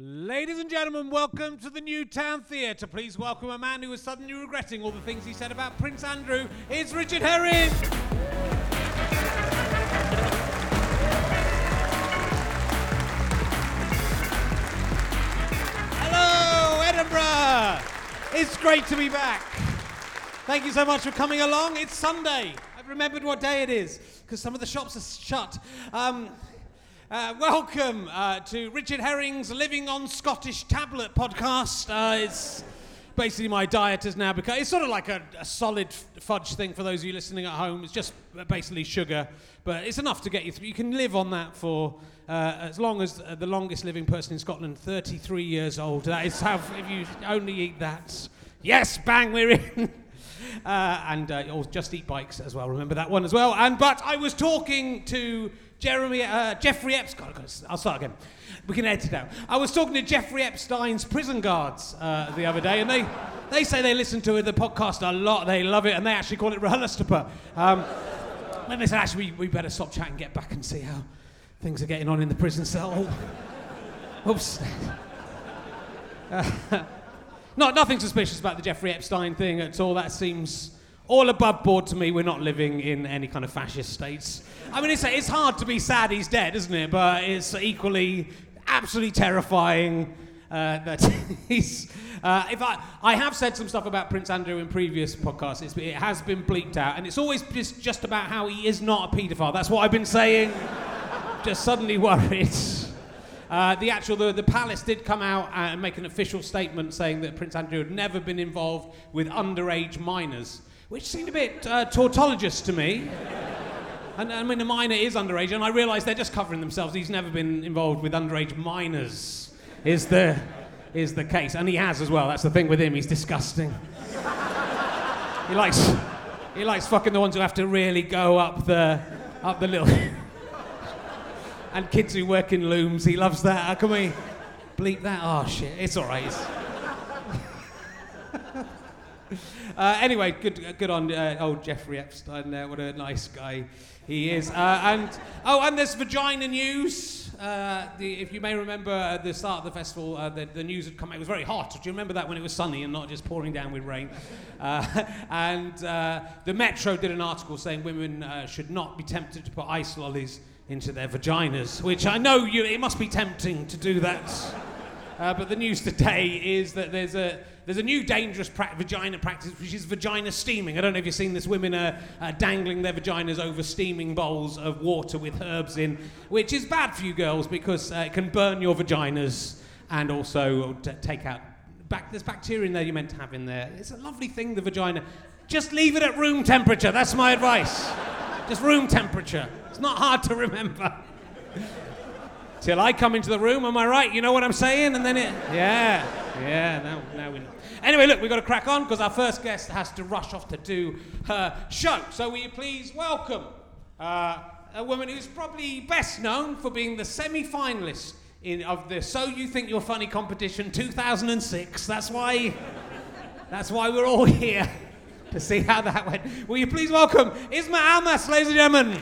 Ladies and gentlemen, welcome to the New Town Theatre. Please welcome a man who is suddenly regretting all the things he said about Prince Andrew. It's Richard Herring. Hello, Edinburgh. It's great to be back. Thank you so much for coming along. It's Sunday. I've remembered what day it is because some of the shops are shut. Um, uh, welcome uh, to Richard Herring's Living on Scottish Tablet podcast. Uh, it's basically my diet has now become. It's sort of like a, a solid fudge thing for those of you listening at home. It's just basically sugar, but it's enough to get you through. You can live on that for uh, as long as uh, the longest living person in Scotland, 33 years old. That is how if you only eat that. Yes, bang, we're in. Uh, and uh, just eat bikes as well. Remember that one as well. And but I was talking to Jeremy, uh, Jeffrey Epstein. I'll start again. We can edit it out. I was talking to Jeffrey Epstein's prison guards uh, the other day, and they, they say they listen to the podcast a lot. They love it, and they actually call it RHLSTP. Um, and they said, actually, we, we better stop chatting get back and see how things are getting on in the prison cell. Oops. Uh, not, nothing suspicious about the Jeffrey Epstein thing at all. That seems all above board to me. We're not living in any kind of fascist states. I mean, it's, it's hard to be sad he's dead, isn't it? But it's equally absolutely terrifying uh, that he's. Uh, if I, I have said some stuff about Prince Andrew in previous podcasts, it's, it has been bleeped out, and it's always just, just about how he is not a paedophile. That's what I've been saying. just suddenly worried. Uh, the actual the, the palace did come out and make an official statement saying that Prince Andrew had never been involved with underage minors, which seemed a bit uh, tautologist to me. and I mean, a minor is underage, and I realise they're just covering themselves. He's never been involved with underage minors. Is the is the case, and he has as well. That's the thing with him. He's disgusting. he likes he likes fucking the ones who have to really go up the up the little and kids who work in looms. He loves that. How can we bleep that? Oh shit, it's all right. It's... uh, anyway, good, good on uh, old Jeffrey Epstein there. What a nice guy he is. Uh, and oh, and there's vagina news. Uh, the, if you may remember at the start of the festival, uh, the, the, news had come out. It was very hot. Do you remember that when it was sunny and not just pouring down with rain? Uh, and the Metro did an article saying women should not be tempted to put ice lollies into their vaginas, which I know you, it must be tempting to do that. Uh, but the news today is that there's a, there's a new dangerous pra- vagina practice, which is vagina steaming. I don't know if you've seen this. Women are uh, dangling their vaginas over steaming bowls of water with herbs in, which is bad for you girls because uh, it can burn your vaginas and also t- take out. Back, there's bacteria in there you're meant to have in there. It's a lovely thing, the vagina. Just leave it at room temperature. That's my advice. Just room temperature. It's not hard to remember. Till I come into the room, am I right? You know what I'm saying? And then it, yeah, yeah, now, now we know. Anyway, look, we've got to crack on because our first guest has to rush off to do her show. So, will you please welcome uh, a woman who's probably best known for being the semi finalist of the So You Think You're Funny competition 2006. That's why, that's why we're all here to see how that went. Will you please welcome Isma Almas, ladies and gentlemen?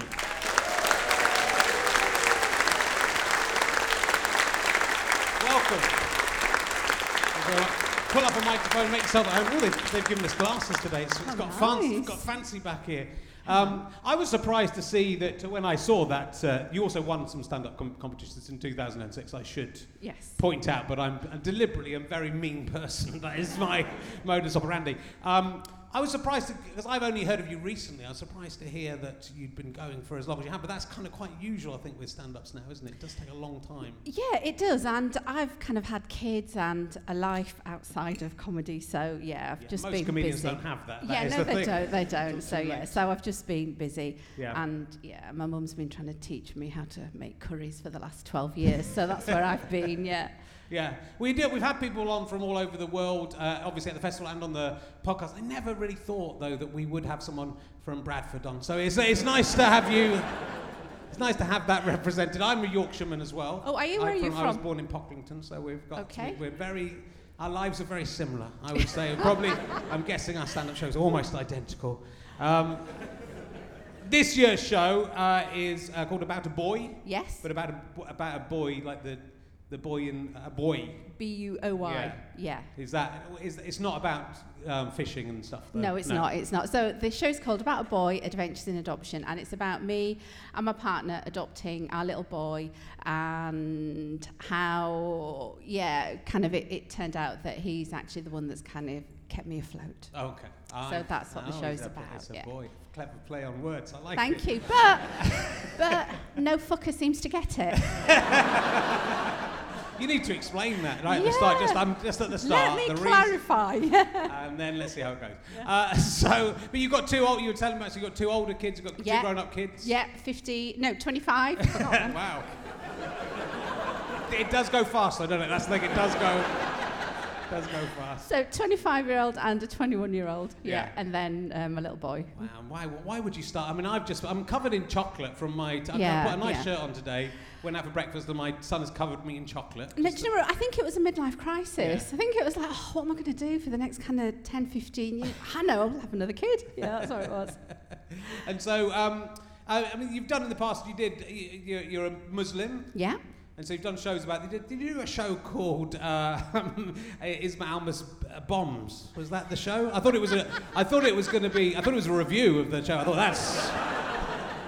Pull up a microphone, make yourself at home. Oh, they've, they've given us glasses today, so it's oh, got, nice. fancy, got fancy back here. Um, I was surprised to see that when I saw that uh, you also won some stand-up com- competitions in 2006. I should yes. point out, but I'm, I'm deliberately a very mean person. that is my modus operandi. Um, I was surprised because I've only heard of you recently. I was surprised to hear that you'd been going for as long as you have, but that's kind of quite usual, I think, with stand-ups now, isn't it? It does take a long time. Yeah, it does, and I've kind of had kids and a life outside of comedy, so yeah, I've yeah, just most been comedians busy. don't have that. that yeah, no, the they don't. They don't. so yeah, so I've just been busy, yeah. and yeah, my mum's been trying to teach me how to make curries for the last 12 years, so that's where I've been. Yeah. Yeah, we do. We've had people on from all over the world, uh, obviously at the festival and on the podcast. I never really thought, though, that we would have someone from Bradford on. So it's, it's nice to have you. It's nice to have that represented. I'm a Yorkshireman as well. Oh, are you? Where I'm are you from? I was born in Pocklington, so we've got. Okay. we're very. Our lives are very similar, I would say. Probably, I'm guessing our stand-up shows are almost identical. Um, this year's show uh, is uh, called About a Buoy. Yes. But about a, about a boy, like the the boy in a boy. B U O Y. Yeah. Yeah. Is that? Is it's not about um, fishing and stuff? Though? No, it's not. It's not. So the show's called About a Buoy, Adventures in Adoption, and it's about me and my partner adopting our little boy and how, yeah, kind of it, it turned out that he's actually the one that's kind of kept me afloat. Okay. So that's what the oh, show's a- about, It's a yeah. boy. Clever play on words. I like Thank it. you. But, but no fucker seems to get it. You need to explain that right at the start. Just Yeah. I'm just at the start. Let me the clarify. and then let's see how it goes. Uh, so, but you've got two old. You were telling me. So you've got two older kids. You've got two Yeah. grown-up kids. yeah, 50, no, 25. Wow. it does go fast, though, doesn't it? That's the thing. It does go. Does go fast. so 25 year old and a 21 year old. Yeah. Yeah. And then um, a little boy. Wow. Why? Why would you start? I mean, I've just. I'm covered in chocolate from my. I've Yeah, put a nice yeah. shirt on today. Went out for breakfast, and my son has covered me in chocolate. No, do you know what? I think it was a midlife crisis. Yeah. I think it was like, oh, what am I going to do for the next kind of 10, 15 years? I know, I'll have another kid. Yeah, that's what it was. And so, um, I, I mean, you've done in the past. You did. You, you're, you're a Muslim. Yeah. And so you've done shows about. Did, did you do a show called uh, Isma Almas Bombs? Was that the show? I thought it was a. I thought it was going to be. I thought it was a review of the show. I thought that's.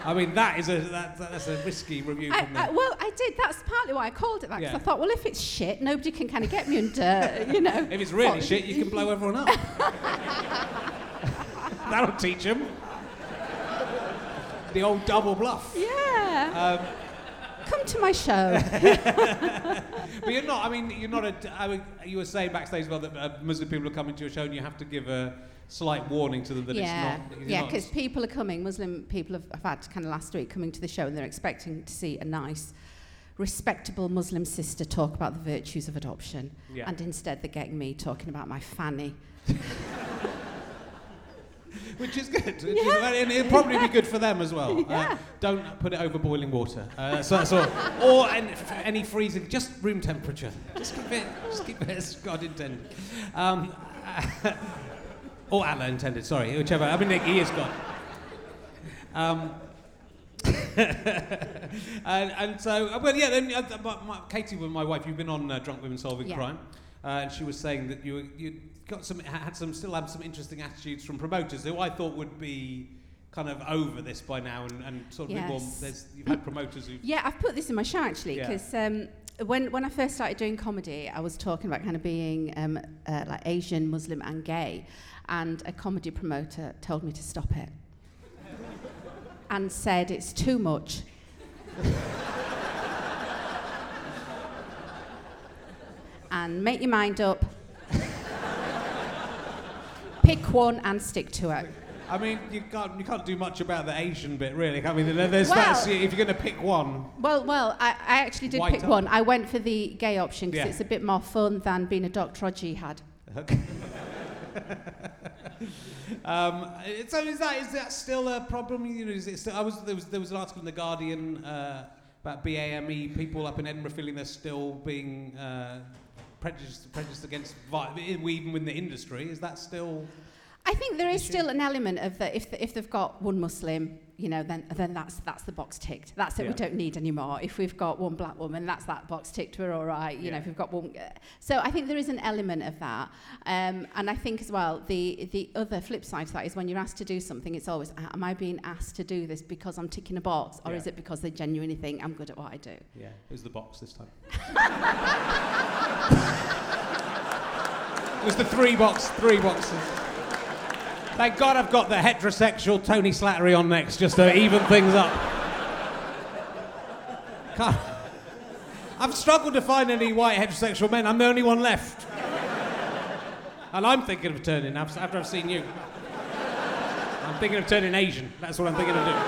I mean, that is a that, that's a risky review I. I, well, I did. That's partly why I called it that. Because Yeah. I thought, well, if it's shit, nobody can kind of get me under, you know. if it's really what- shit, you can blow everyone up. That'll teach them. The old double bluff. Yeah. Um, Come to my show. But you're not. I mean, you're not a. I mean, you were saying backstage as well that uh, Muslim people are coming to your show, and you have to give a slight warning to them that yeah. it's not. Yeah, because people are coming, Muslim people have, have had kind of last week coming to the show and they're expecting to see a nice, respectable Muslim sister talk about the virtues of adoption. Yeah. And instead they're getting me talking about my fanny. Which is good. Which is, and it'll probably be good for them as well. Yeah. Uh, don't put it over boiling water. Uh, so that's all. Or any, any freezing, just room temperature. Just keep it, just keep it as God intended. Um, or Allah intended, sorry, whichever. I mean, he is God. Um, and, and so, uh, well, yeah, then uh, my, my, Katie, with my wife, you've been on uh, Drunk Women Solving Yeah. Crime. Uh, and she was saying that you you got some had some still had some interesting attitudes from promoters who I thought would be kind of over this by now and, and sort of bit more. Yes. There's, you've had promoters who Yeah, I've put this in my show actually Yeah. because um, when when I first started doing comedy, I was talking about kind of being um, uh, like Asian, Muslim, and gay, and a comedy promoter told me to stop it, and said it's too much. and make your mind up. Pick one and stick to it. I mean, you can't you can't do much about the Asian bit really. I mean, there's Well- that's, if you're going to pick one. Well, well, I, I actually did pick up. one. I went for the gay option because Yeah. it's a bit more fun than being a doctor or jihad. um, so is that is that still a problem? You know, is it still, I was there was there was an article in the Guardian uh, about BAME people up in Edinburgh feeling they're still being uh, prejudiced prejudiced against even within the industry. Is that still? I think there is Issue. still an element of that if, if they've got one Muslim, you know, then, then that's, that's the box ticked. That's it, we don't need any more. If we've got one black woman, that's that box ticked, we're all right. You know, if we've got one. So I think there is an element of that. Um, and I think as well, the, the other flip side to that is when you're asked to do something, it's always, "Ah, am I being asked to do this because I'm ticking a box or Yeah. is it because they genuinely think I'm good at what I do? Yeah, was the box this time. it was the three box, three boxes. Thank God I've got the heterosexual Tony Slattery on next just to even things up. I've struggled to find any white heterosexual men. I'm the only one left. And I'm thinking of turning after after I've seen you. I'm thinking of turning Asian. That's what I'm thinking of doing.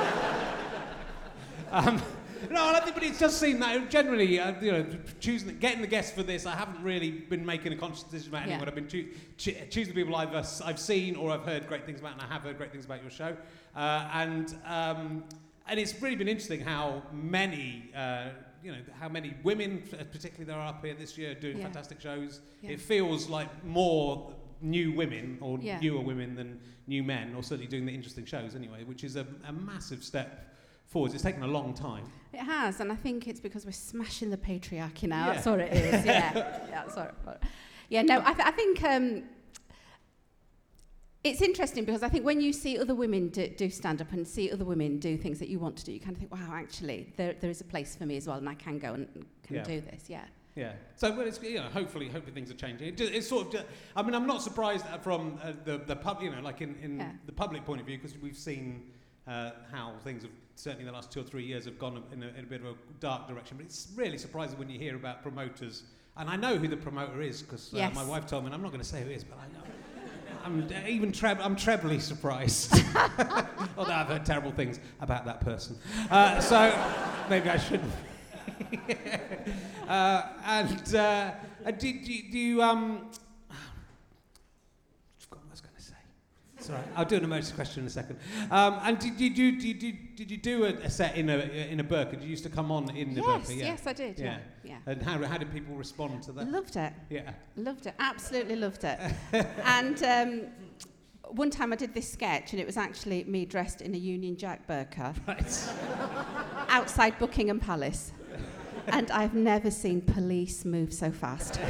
Um, no, I think, but it does seem that generally, uh, you know, choosing, getting the guests for this, I haven't really been making a conscious decision about Yeah. anyone. I've been choo- choo- choosing people I've, uh, I've seen or I've heard great things about, and I have heard great things about your show. Uh, and um, and it's really been interesting how many, uh, you know, how many women, particularly there are up here this year, doing Yeah. fantastic shows. Yeah. It feels like more new women or Yeah. newer women than new men, or certainly doing the interesting shows anyway, which is a, a massive step forwards. It's taken a long time. It has, and I think it's because we're smashing the patriarchy now. Yeah. That's what it is. Yeah, yeah, sorry. Yeah, no, I, th- I think um, it's interesting because I think when you see other women do, do stand up and see other women do things that you want to do, you kind of think, wow, actually, there, there is a place for me as well, and I can go and can Yeah. do this. Yeah. Yeah. So, well, it's, you know, hopefully, hopefully things are changing. It, it's sort of. Just, I mean, I'm not surprised from uh, the the pub, you know, like in, in Yeah. the public point of view, because we've seen uh, how things have certainly the last two or three years have gone in a, in a bit of a dark direction. But it's really surprising when you hear about promoters, and I know who the promoter is because uh, Yes. my wife told me. and I'm not going to say who it is, but I know. I'm even treb- I'm trebly surprised. Although I've heard terrible things about that person, uh, so maybe I shouldn't. uh, and uh, do, do, do you um? I've forgotten what I was going to say. Right. I'll do an emergency question in a second. Um, and did, you did you did you do a, a set in a in a burqa? Did you used to come on in the yes, burqa? Yeah. yes, I did. Yeah, yeah. And how how did people respond to that? Loved it. Yeah. Loved it. Absolutely loved it. and um, one time I did this sketch, and it was actually me dressed in a Union Jack burqa Right. outside Buckingham Palace. and I've never seen police move so fast.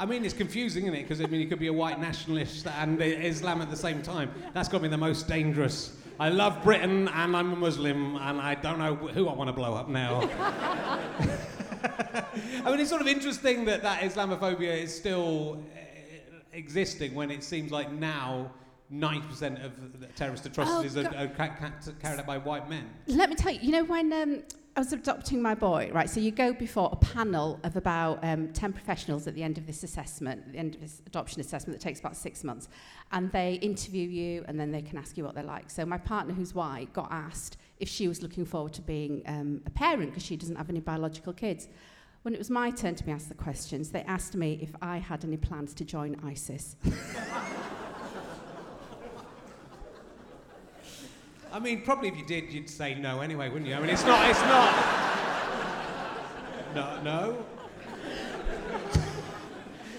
I mean, it's confusing, isn't it? Because I mean, you could be a white nationalist and Islam at the same time. That's got to be the most dangerous. I love Britain and I'm a Muslim and I don't know who I want to blow up now. I mean, it's sort of interesting that that Islamophobia is still uh, existing when it seems like now 90% of the terrorist atrocities Oh, are, are ca- ca- carried out by white men. Let me tell you, you know, when um, I was adopting my boy, right, so you go before a panel of about um, 10 professionals at the end of this assessment, the end of this adoption assessment that takes about six months, and they interview you and then they can ask you what they're like. So my partner, who's white, got asked if she was looking forward to being um, a parent because she doesn't have any biological kids. When it was my turn to be asked the questions, they asked me if I had any plans to join ISIS. I mean, probably if you did, you'd say no anyway, wouldn't you? I mean, it's not. It's not. No, no.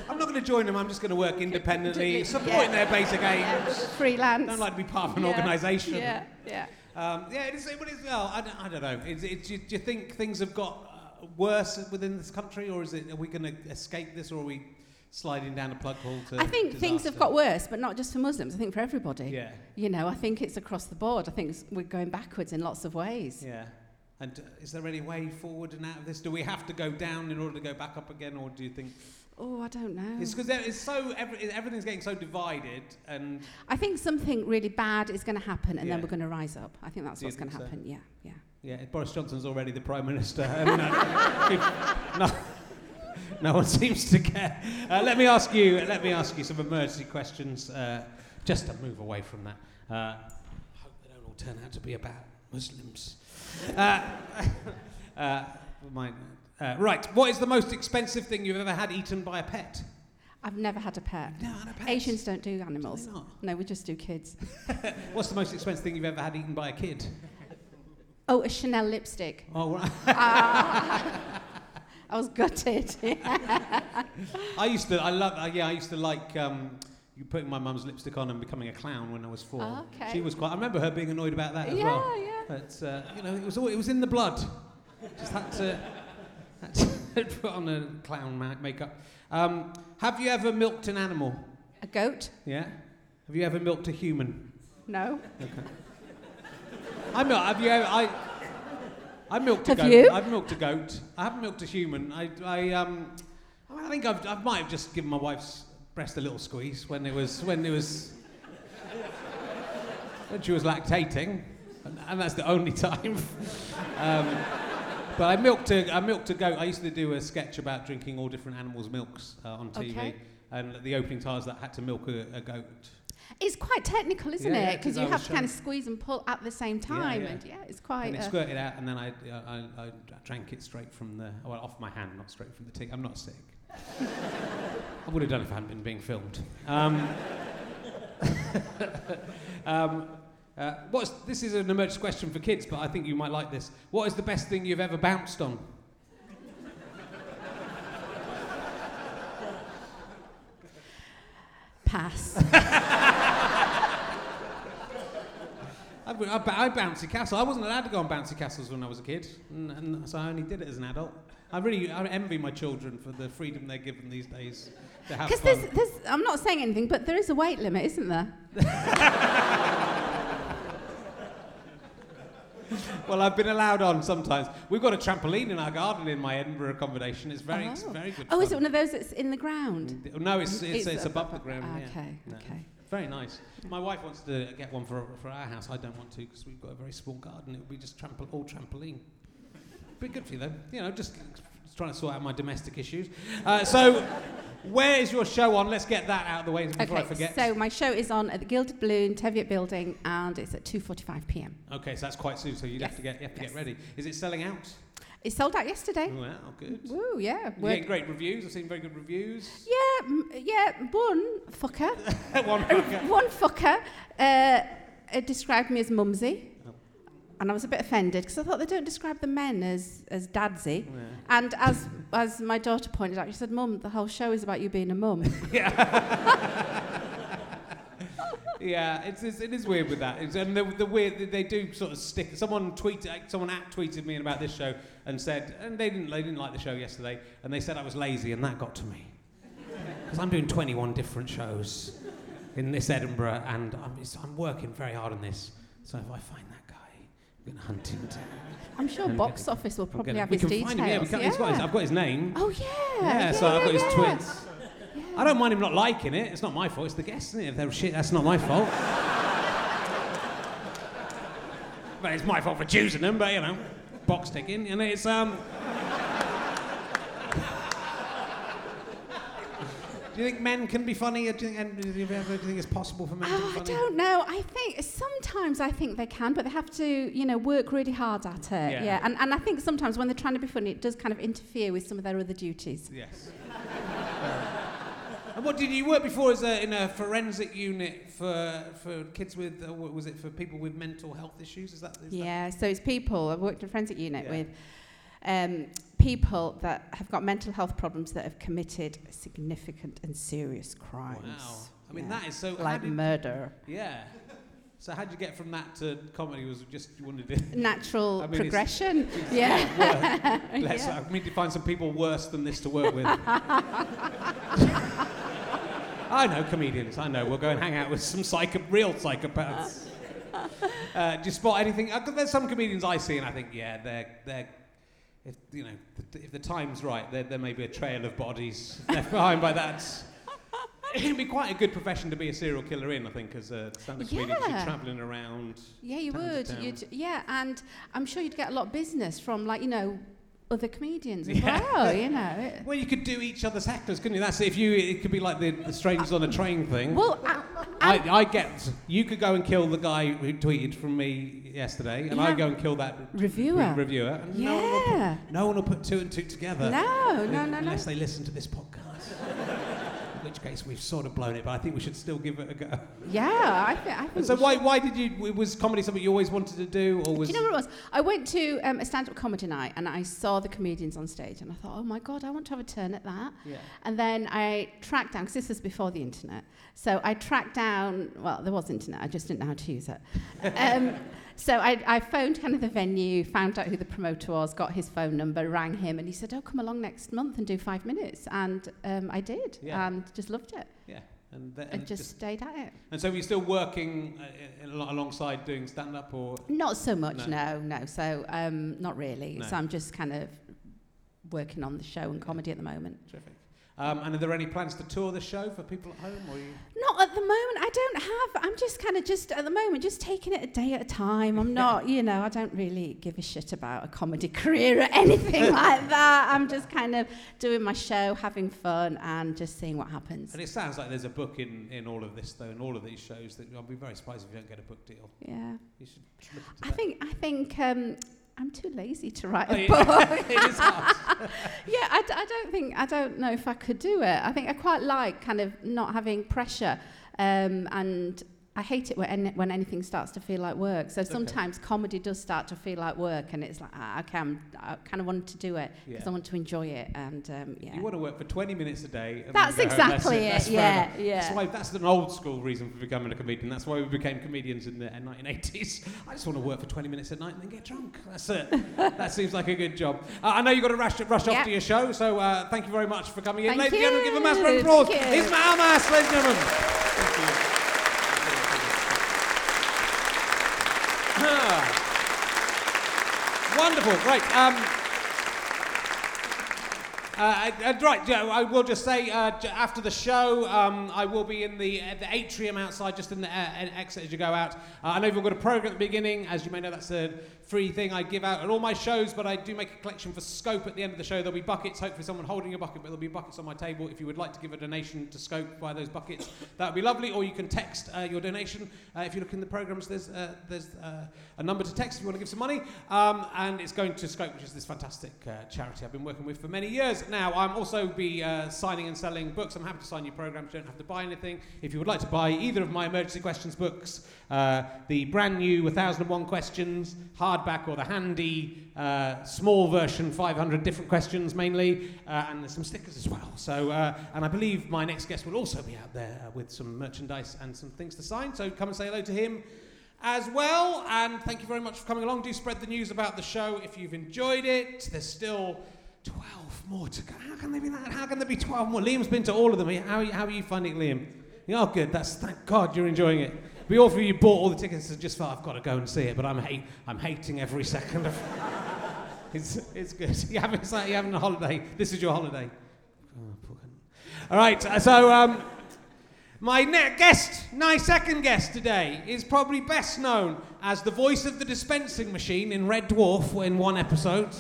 I'm not going to join them. I'm just going to work independently, Yeah. supporting their basic aims. Yeah, freelance. Don't like to be part of an Yeah, organisation. Yeah, yeah. Um, yeah, it is. It is well, I don't, I don't know. Is it, do, you, think things have got uh, worse within this country, or is it? Are we going to escape this, or are we sliding down a plug hole to? I think things have got worse, but not just for Muslims. I think for everybody. Yeah, You know, I think it's across the board. I think we're going backwards in lots of ways. yeah. And uh, is there any way forward and out of this? Do we have to go down in order to go back up again, or do you think Oh, I don't know. it's because it's so every, everything's getting so divided, and I think something really bad is going to happen, and Yeah. then we're going to rise up. I think that's Do what's going to so? happen. Yeah, yeah. yeah, Boris Johnson's already the prime minister, and uh, no, no one seems to care. Uh, let me ask you. Let me ask you some emergency questions, uh, just to move away from that. Uh, hope they don't all turn out to be about Muslims. Uh, uh, my, uh, right. What is the most expensive thing you've ever had eaten by a pet? I've never had a pet. No, had a pet. Asians don't do animals. not? No, we just do kids. What's the most expensive thing you've ever had eaten by a kid? Oh, a Chanel lipstick. Oh, right. I was gutted. I used to, I love, uh, yeah, I used to like um, you putting my mum's lipstick on and becoming a clown when I was four. Oh, okay. She was quite. I remember her being annoyed about that as yeah, well. Yeah, yeah. But uh, you know, it was all, it was in the blood. Just had to, had to put on a clown ma- makeup. Um, have you ever milked an animal? A goat? Yeah. Have you ever milked a human? No. Okay. I milk. Have you ever? I. I milked a Have goat. you? I've milked a goat. I haven't milked a human. I, I, um, I think I've, I might have just given my wife's breast a little squeeze when it was, when it was, when she was lactating, and, and that's the only time. um, but I milked a, I milked a goat. I used to do a sketch about drinking all different animals' milks uh, on TV, Okay. and the opening titles that had to milk a, a goat. It's quite technical, isn't Yeah, yeah, it? Because 'cause you have to kind of squeeze and pull at the same time, yeah. and yeah, it's quite. and it uh, squirted out, and then I, I, I, I drank it straight from the, well, off my hand, not straight from the tea. I'm not sick. I would have done if I hadn't been being filmed. Um, um, uh, what's, this is an emergency question for kids, but I think you might like this. What is the best thing you've ever bounced on? pass. I've, I, I bouncy castle. I wasn't allowed to go on bouncy castles when I was a kid, and, and so I only did it as an adult. I really I envy my children for the freedom they're given these days to have Because there's, there's, I'm not saying anything, but there is a weight limit, isn't there? Well, I've been allowed on sometimes. We've got a trampoline in our garden in my Edinburgh accommodation. It's very, it's Oh. very good. Oh, is it one of those that's in the ground? No, it's it's, It's it's, above the ground. yeah. Okay, No. Very nice. My wife wants to get one for for our house. I don't want to because we've got a very small garden. It would be just trample, all trampoline. Be good for you though. You know, just, trying to sort out my domestic issues. Uh, so, where is your show on? Let's get that out of the way before I Okay, forget. so my show is on at the Gilded Balloon, Teviot Building, and it's at 2.45 p.m. okay, so that's quite soon. So you'd have to get you have to yes. get ready. Is it selling out? It sold out yesterday. Wow, good. Woo, yeah. You're getting great reviews. I've seen very good reviews. Yeah, m- yeah, one fucker, One fucker. one fucker uh, uh, described me as mumsy. Oh. And I was a bit offended because I thought they don't describe the men as, as dadsy. Yeah. And as, as my daughter pointed out, she said, Mum, the whole show is about you being a mum. Yeah, it's, it's it is weird with that. It's, and the, the weird they do sort of stick. Someone tweeted, someone at tweeted me about this show and said, and they didn't they didn't like the show yesterday, and they said I was lazy, and that got to me because I'm doing 21 different shows in this Edinburgh, and I'm it's, I'm working very hard on this. So if I find that guy, I'm gonna hunt him down. I'm sure box gonna- office will probably gonna- have we his can details. find him. Yeah, he's got his, I've got his name. Oh, yeah. Yeah, so I've got his yeah. twits. I don't mind him not liking it. It's not my fault. It's the guests, isn't it? If they're shit, that's not my fault. but it's my fault for choosing them. But you know, box ticking, and it's um. do you think men can be funny? Do you think, do you ever- do you think it's possible for men to Oh, be I don't know. I think sometimes I think they can, but they have to, you know, work really hard at it. Yeah. Yeah. And, and I think sometimes when they're trying to be funny, it does kind of interfere with some of their other duties. Yes. and what did you work before as a, in a forensic unit for for kids with uh, what was it for people with mental health issues? Is that? Is that Yeah. So it's people. I've worked in a forensic unit Yeah. with um, people that have got mental health problems that have committed significant and serious crimes. Wow. I mean, Yeah. that is so. like did- murder. Yeah. So how'd you get from that to comedy? Was it just you wanted to? Natural I mean, progression. it's yeah. work. Let's, Yeah. I need to find some people worse than this to work with. I know comedians. I know. We'll go and hang out with some psycho- real psychopaths. Uh, do you spot anything? Uh, 'cause there's some comedians I see, and I think, yeah, they're they're. If you know, if the time's right, there, there may be a trail of bodies left behind by that. It'd be quite a good profession to be a serial killer in, I think, as a stand-up comedian. 'cause You're Yeah. travelling around. Yeah, you town to would. town. You'd, yeah, and I'm sure you'd get a lot of business from, like, you know, other comedians as Yeah. well, you know. Well, you could do each other's hecklers, couldn't you? That's if you. It could be like the, the strangers on a train thing. Well, I, I, I get. You could go and kill the guy who tweeted from me yesterday, and I go and kill that Reviewer. re- reviewer. And no, one put, yeah. no one will put two and two together. No, no, no, no. Unless they listen to this podcast. In which case, we've sort of blown it, but I think we should still give it a go. Yeah, I, th- I think. So, why, why did you? Was comedy something you always wanted to do, or was? Do you know what it was? I went to um, a stand-up comedy night and I saw the comedians on stage and I thought, oh my god, I want to have a turn at that. Yeah. And then I tracked down because this was before the internet. So I tracked down. Well, there was internet. I just didn't know how to use it. um, so I, I phoned kind of the venue, found out who the promoter was, got his phone number, rang him, and he said, "Oh, come along next month and do five minutes." And um, I did, Yeah. and just loved it, Yeah. And, th- and and just, stayed at it. And so, were you still working uh, alongside doing stand-up, or? Not so much, No. no, no. So um, not really. No. So I'm just kind of working on the show and comedy at the moment. Terrific. Um, and are there any plans to tour the show for people at home, or you? Not at the moment. I don't have. I'm just kind of just at the moment just taking it a day at a time. I'm not, you know, I don't really give a shit about a comedy career or anything like that. I'm just kind of doing my show, having fun, and just seeing what happens. And it sounds like there's a book in, in all of this, though, in all of these shows. That I'll be very surprised if you don't get a book deal. Yeah. You should I that. think. I think. Um, I'm too lazy to write Oh, a yeah. book. it is hard. yeah, I, d- I don't think I don't know if I could do it. I think I quite like kind of not having pressure, um, and I hate it when, any- when anything starts to feel like work. So sometimes comedy does start to feel like work, and it's like, ah, okay, I'm, I kind of wanted to do it because Yeah. I want to enjoy it. And um, yeah. You want to work for 20 minutes a day. That's exactly That's it, That's yeah, yeah. That's, why, that's an old school reason for becoming a comedian. That's why we became comedians in the 1980s. I just want to work for 20 minutes at night and then get drunk. That's it. that seems like a good job. Uh, I know you've got to rush, rush off to your show, so uh, thank you very much for coming in. Thank ladies and gentlemen, give a massive round of applause. Thank you. Isma Almas, ladies and gentlemen. Thank you. Ah. Wonderful, great. Um, uh, right, I will just say uh, after the show, um, I will be in the the atrium outside, just in the uh, exit as you go out. Uh, I know we've got a program at the beginning. As you may know, that's a free thing I give out at all my shows, but I do make a collection for Scope at the end of the show. There'll be buckets, hopefully someone holding a bucket, but there'll be buckets on my table. If you would like to give a donation to Scope by those buckets, that would be lovely. Or you can text uh, your donation. Uh, if you look in the programs, there's uh, there's uh, a number to text if you want to give some money, um, and it's going to Scope, which is this fantastic uh, charity I've been working with for many years. Now, I'm also be uh, signing and selling books. I'm happy to sign your programs. You don't have to buy anything. If you would like to buy either of my emergency questions books, the brand new 1001 questions hardback or the handy uh, small version 500 different questions mainly uh, and there's some stickers as well. So uh, and i believe my next guest will also be out there uh, with some merchandise and some things to sign. So come and say hello to him as well. And thank you very much for coming along. Do spread the news about the show if you've enjoyed it. There's still 12 more to go. How can there be that? How can there be 12 more? Liam's been to all of them. How, how are you finding liam? Oh good. That's thank god you're enjoying it we all of you bought all the tickets and just thought I've got to go and see it, but I'm hate I'm hating every second of it's it's good. You having it's like you're having a holiday. This is your holiday. Oh. All right, uh, so um, my ne- guest, my second guest today, is probably best known as the voice of the dispensing machine in Red Dwarf in one episode.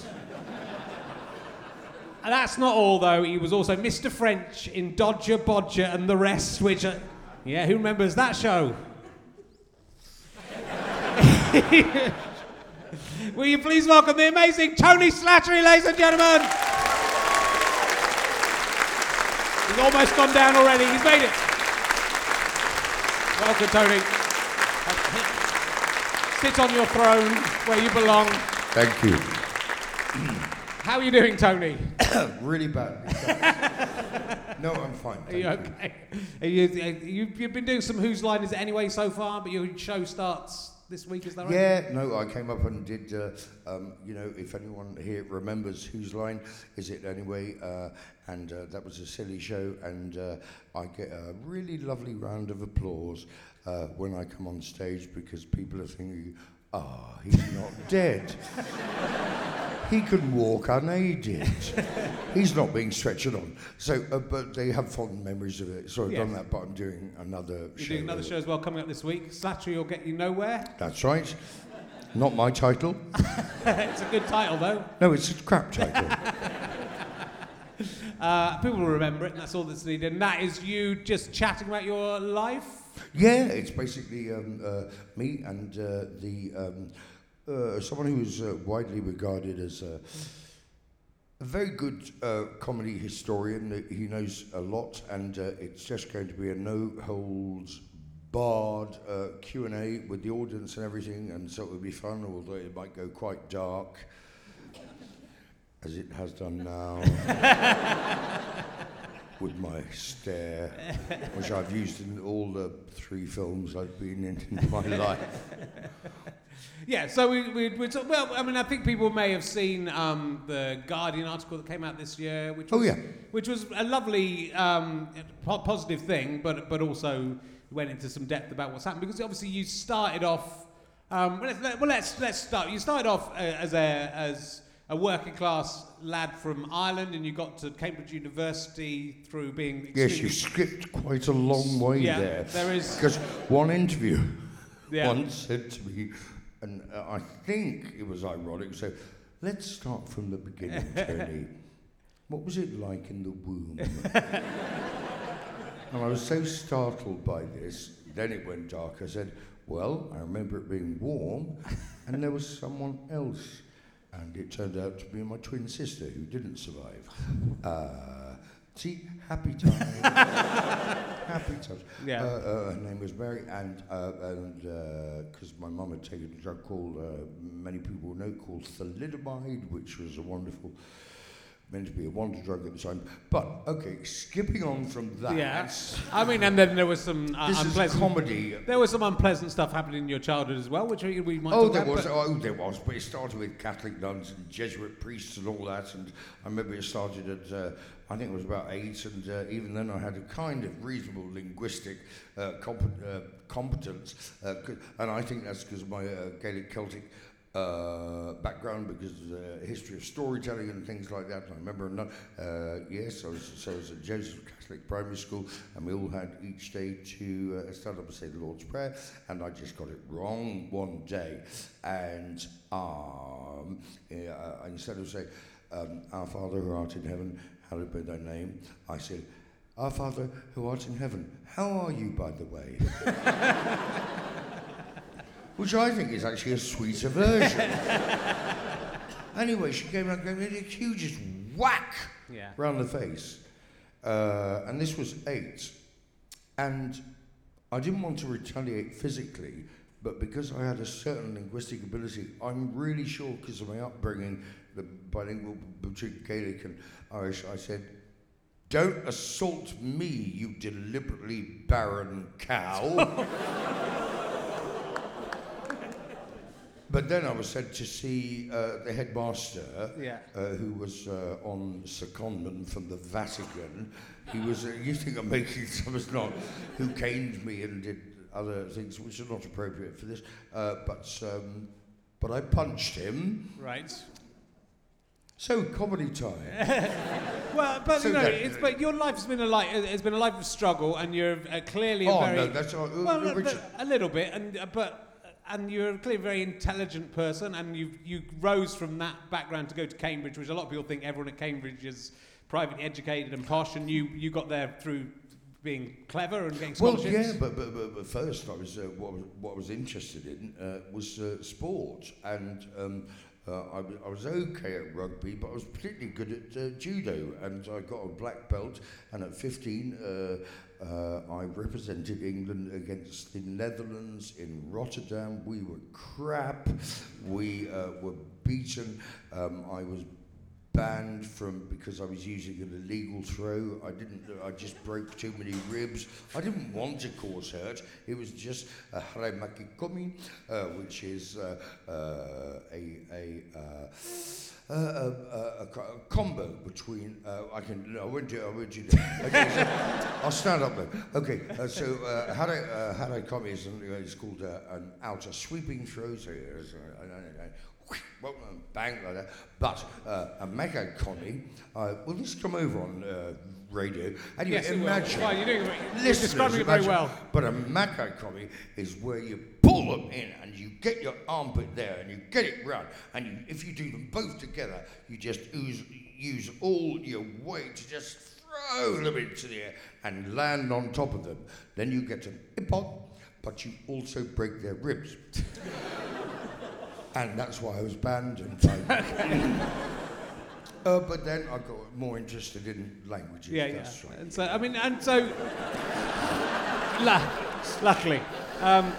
And that's not all, though. He was also Mr. French in Dodger, Bodger, and the rest, which, yeah, who remembers that show? Will you please welcome the amazing Tony Slattery, ladies and gentlemen? He's almost gone down already. He's made it. Welcome, Tony. Sit on your throne where you belong. Thank you. How are you doing, Tony? really bad. no, I'm fine. Are Thank you you. okay? Are you, you, you've been doing some Whose Line Is It Anyway so far, but your show starts this week, is that right? Yeah, no, I came up and did, uh, um, you know, if anyone here remembers whose line is it anyway, uh, and uh, that was a silly show, and uh, I get a really lovely round of applause uh, when I come on stage because people are thinking, ah, he's not dead. He can walk unaided. He's not being stretchered on. So, uh, but they have fond memories of it. So I've done that, but I'm doing another You're show. doing another show as well coming up this week. Slattery will get you nowhere. That's right. Not my title. it's a good title, though. No, it's a crap title. Uh, people will remember it, and that's all that's needed. And that is you just chatting about your life. Yeah, it's basically um, uh, me and uh, the um, uh, someone who is uh, widely regarded as a, a very good uh, comedy historian. He knows a lot, and uh, it's just going to be a no holds barred Q and A with the audience and everything, and so it will be fun. Although it might go quite dark. As it has done now. with my stare, which I've used in all the three films I've been in in my life. Yeah, so we, we, we talk, well, I mean, I think people may have seen um, the Guardian article that came out this year, which Oh, was, yeah. which was a lovely um, po- positive thing, but but also went into some depth about what's happened because obviously you started off. Um, well, let's, let, well, let's let's start. You started off uh, as a as a working class lad from Ireland, and you got to Cambridge University through being Yes, you skipped quite a long way Yeah, there. there is- Because one interview Yeah. once said to me, and uh, I think it was ironic, so let's start from the beginning, Tony. What was it like in the womb? and I was so startled by this, then it went dark. I said, Well, I remember it being warm, and there was someone else. And it turned out to be my twin sister who didn't survive. Uh, See, happy time. happy times. Yeah. Uh, uh, her name was Mary, and uh, and because my mum had taken a drug called uh, many people know called thalidomide, which was a wonderful meant to be a wonder drug at the time. But okay, skipping on from that. Yeah. I mean, and then there was some uh, This is unpleasant. comedy. There was some unpleasant stuff happening in your childhood as well, which we, we might Oh, there about, was. Oh, there was. But it started with Catholic nuns and Jesuit priests and all that. And I remember it started at, uh, I think it was about eight. And uh, even then, I had a kind of reasonable linguistic uh, comp- uh, competence. Uh, and I think that's because of my uh, Gaelic Celtic. Uh, background because uh, history of storytelling and things like that. I remember, not, uh, yes, I was, so I was at Joseph Catholic Primary School, and we all had each day to uh, stand up and say the Lord's Prayer, and I just got it wrong one day, and um, uh, instead of saying, um, "Our Father who art in heaven, hallowed be thy name," I said, "Our Father who art in heaven, how are you, by the way?" Which I think is actually a sweeter version. anyway, she came out and gave me the hugest whack Yeah. round the face. Uh, and this was eight. And I didn't want to retaliate physically, but because I had a certain linguistic ability, I'm really sure because of my upbringing, the bilingual between Gaelic and Irish, I said, Don't assault me, you deliberately barren cow. But then I was sent to see uh, the headmaster, Yeah. uh, who was uh, on secondment from the Vatican. He was, uh, you think I'm making some, it's not, who caned me and did other things which are not appropriate for this. Uh, but, um, but I punched him. Right. So, comedy time. Well, but So you know, that- it's, but your life has been a life. It's been a life of struggle, and you're uh, clearly a oh, very no, that's all. uh, well, no, a little bit, and uh, but and you're clearly a very intelligent person, and you you rose from that background to go to Cambridge, which a lot of people think everyone at Cambridge is privately educated and posh, and you you got there through being clever and getting scholarships. Well, yeah, but, but, but, but first I was, uh, what, I was- what I was interested in uh, was uh, sport. And um, uh, I, was, I was okay at rugby, but I was particularly good at uh, judo. And I got a black belt. And at 15, uh, uh, I represented England against the Netherlands in Rotterdam. We were crap. We uh, were beaten. Um, I was banned from because I was using an illegal throw. I didn't. I just broke too many ribs. I didn't want to cause hurt. It was just a harai makikomi, uh, which is uh, uh, a a. Uh, a, a, a combo between uh, I can I won't do I won't do. Okay, so I'll stand up then. Okay, uh, so uh, how I uh, how I come is it's called uh, an outer sweeping throw. So it's, uh, bang like that. But uh, a makikomi, uh, will this come over on uh, radio? Anyway, Yes, imagine. Well, you're doing you're describing it very imagine. well. But a makikomi is where you pull them in and you get your armpit there and you get it round. And you, if you do them both together, you just use, use all your weight to just throw them into the air and land on top of them. Then you get an ippon, but you also break their ribs. and that's why I was banned. And I, uh, but then I got more interested in languages. Yeah, yeah. right. And so, I mean, and so, la- luckily. Um,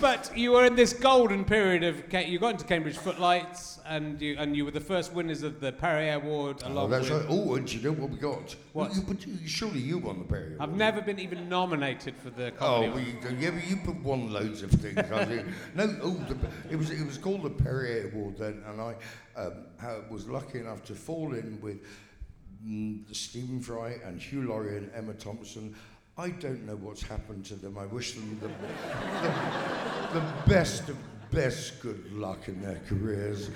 but you were in this golden period of, you got into Cambridge Footlights, and you and you were the first winners of the Perrier Award, Oh, along that's with. right. Oh, and you know what we got? What? You, but you, surely you won the Perrier Award. I've Award. never been even nominated for the Oh, comedy. well, Award. you, yeah, but you put won loads of things. I no, oh, the, it was it was called the Perrier Award then, and I um, was lucky enough to fall in with mm, Stephen Fry and Hugh Laurie and Emma Thompson. I don't know what's happened to them. I wish them the, the, the best of best good luck in their careers.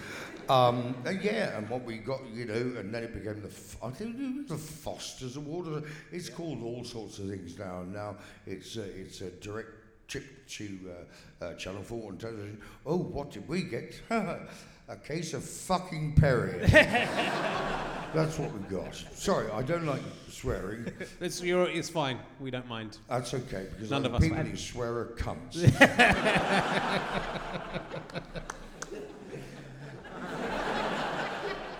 Um, and yeah, and what we got, you know, and then it became the, I think it was the Foster's Award. It's called all sorts of things now. Now it's a, it's a direct trip to uh, uh, Channel 4 and television. Oh, what did we get? a case of fucking Perrier. That's what we got. Sorry, I don't like swearing. It's, it's fine. We don't mind. That's okay because None the of us people who swear are cunts.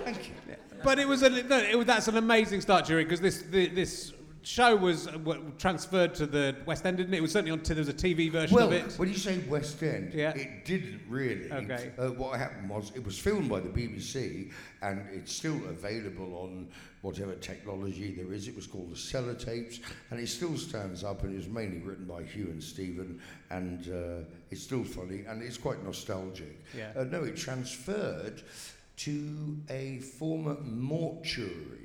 Thank you. but it was a, no, it, that's an amazing start, Jerry, because this the, this show was uh, w- transferred to the West End, didn't it? It was certainly on. T- there was a TV version Well, of it. when you say West End, Yeah. it didn't really. Okay. Uh, what happened was it was filmed by the BBC and it's still available on whatever technology there is. It was called the Cellar Tapes and it still stands up and it was mainly written by Hugh and Stephen and uh, it's still funny and it's quite nostalgic. Yeah. Uh, no, it transferred to a former mortuary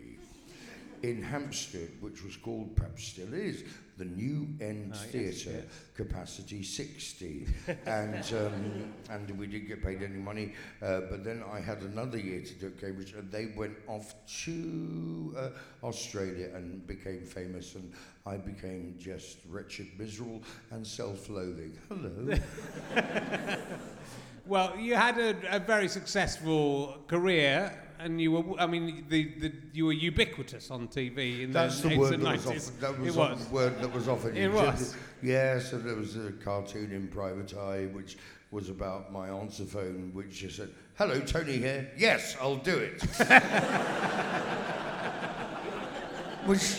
in Hampstead, which was called, perhaps still is, the New End yes, Theatre, yes. capacity 60. and, um, and we didn't get paid any money. Uh, but then I had another year to do at Cambridge, and they went off to uh, Australia and became famous, and I became just wretched, miserable, and self loathing. Hello. Well, you had a, a very successful career, and you were, I mean, the, the, you were ubiquitous on TV in That's the the word that was often. That was, was. word that was often It used. was. Yes, and there was a cartoon in Private Eye which was about my answer phone, which just said, "Hello, Tony here. Yes, I'll do it." which,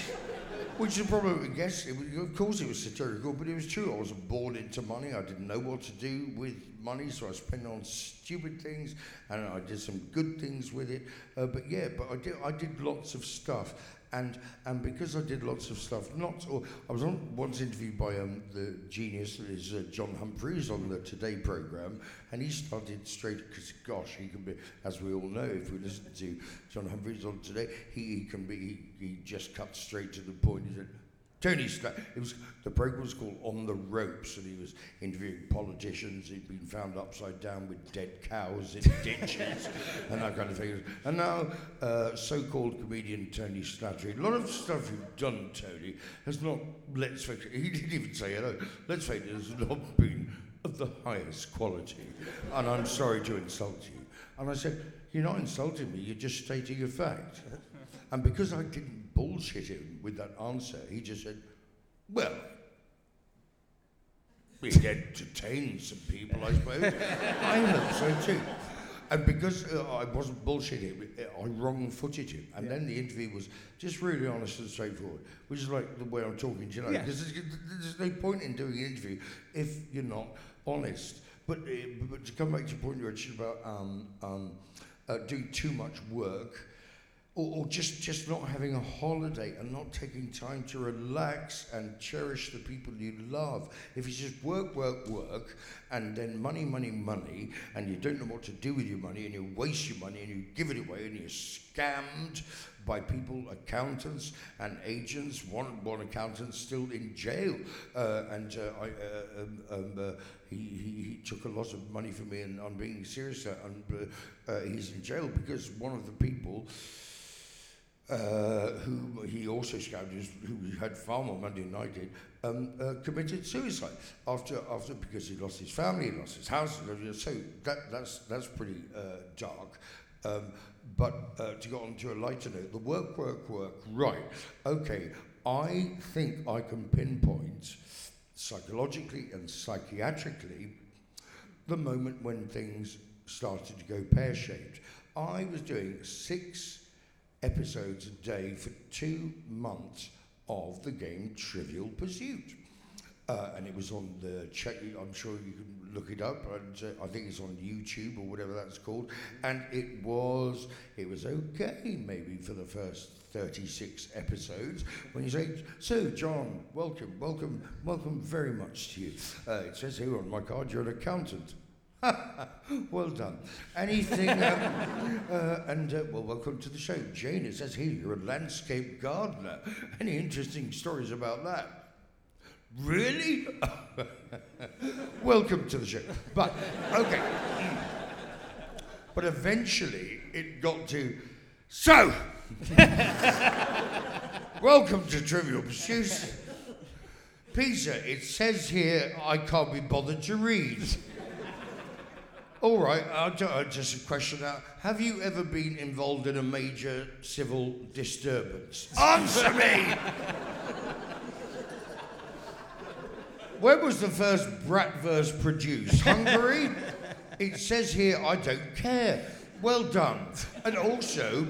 which is probably guess. It was, of course, it was satirical, but it was true. I wasn't born into money. I didn't know what to do with money, so I spent on stupid things, and I did some good things with it. Uh, but yeah, but I did. I did lots of stuff. And and because I did lots of stuff, not or I was on once interviewed by um, the genius that is uh, John Humphrys on the Today program, and he started straight because gosh, he can be as we all know if we listen to John Humphrys on Today, he, he can be he, he just cuts straight to the point. He said, Tony Stra- it was the program was called On the Ropes, and he was interviewing politicians. He'd been found upside down with dead cows in ditches and that kind of thing. And now, uh, so-called comedian Tony Slattery, a lot of stuff you've done, Tony, has not. Let's face it. He didn't even say hello. Let's face it, has not been of the highest quality. And I'm sorry to insult you. And I said, you're not insulting me. You're just stating a fact. And because I didn't bullshit him with that answer, he just said, Well, it entertained some people, I suppose. I hope so too. And because uh, I wasn't bullshitting, I wrong footed him. And then the interview was just really honest and straightforward, which is like the way I'm talking to you now. Yeah. Because there's, there's no point in doing an interview if you're not honest. But, uh, but to come back to your point, Richard, about um, um, uh, doing too much work, or, or just, just not having a holiday and not taking time to relax and cherish the people you love. If it's just work, work, work, and then money, money, money, and you don't know what to do with your money, and you waste your money, and you give it away, and you're scammed by people, accountants and agents. One, one accountant's still in jail, uh, and uh, I, uh, um, um, uh, he, he, he took a lot of money from me, and I'm being serious, uh, and uh, he's in jail because one of the people uh, who he also scouted, who had far more money than I did, um, uh, committed suicide after after because he lost his family, he lost his house. So that that's that's pretty uh, dark. Um, but uh, to go on to a lighter note, the work, work, work. Right. Okay. I think I can pinpoint psychologically and psychiatrically the moment when things started to go pear shaped. I was doing six episodes a day for two months of the game Trivial Pursuit. Uh, and it was on the check. I'm sure you can look it up. And uh, I think it's on YouTube or whatever that's called. And it was it was okay maybe for the first 36 episodes. When you say, "So, John, welcome, welcome, welcome very much to you." Uh, it says here on my card, you're an accountant. well done. Anything, um, uh, and uh, well, welcome to the show. Jane, it says here you're a landscape gardener. Any interesting stories about that? Really? welcome to the show. But, okay. but eventually it got to, so, welcome to Trivial Pursuit. Peter, it says here I can't be bothered to read. All right, I'll ju- just a question now. Have you ever been involved in a major civil disturbance? Answer me! When was the first Bratwurst produced? Hungary? It says here, I don't care. Well done. And also,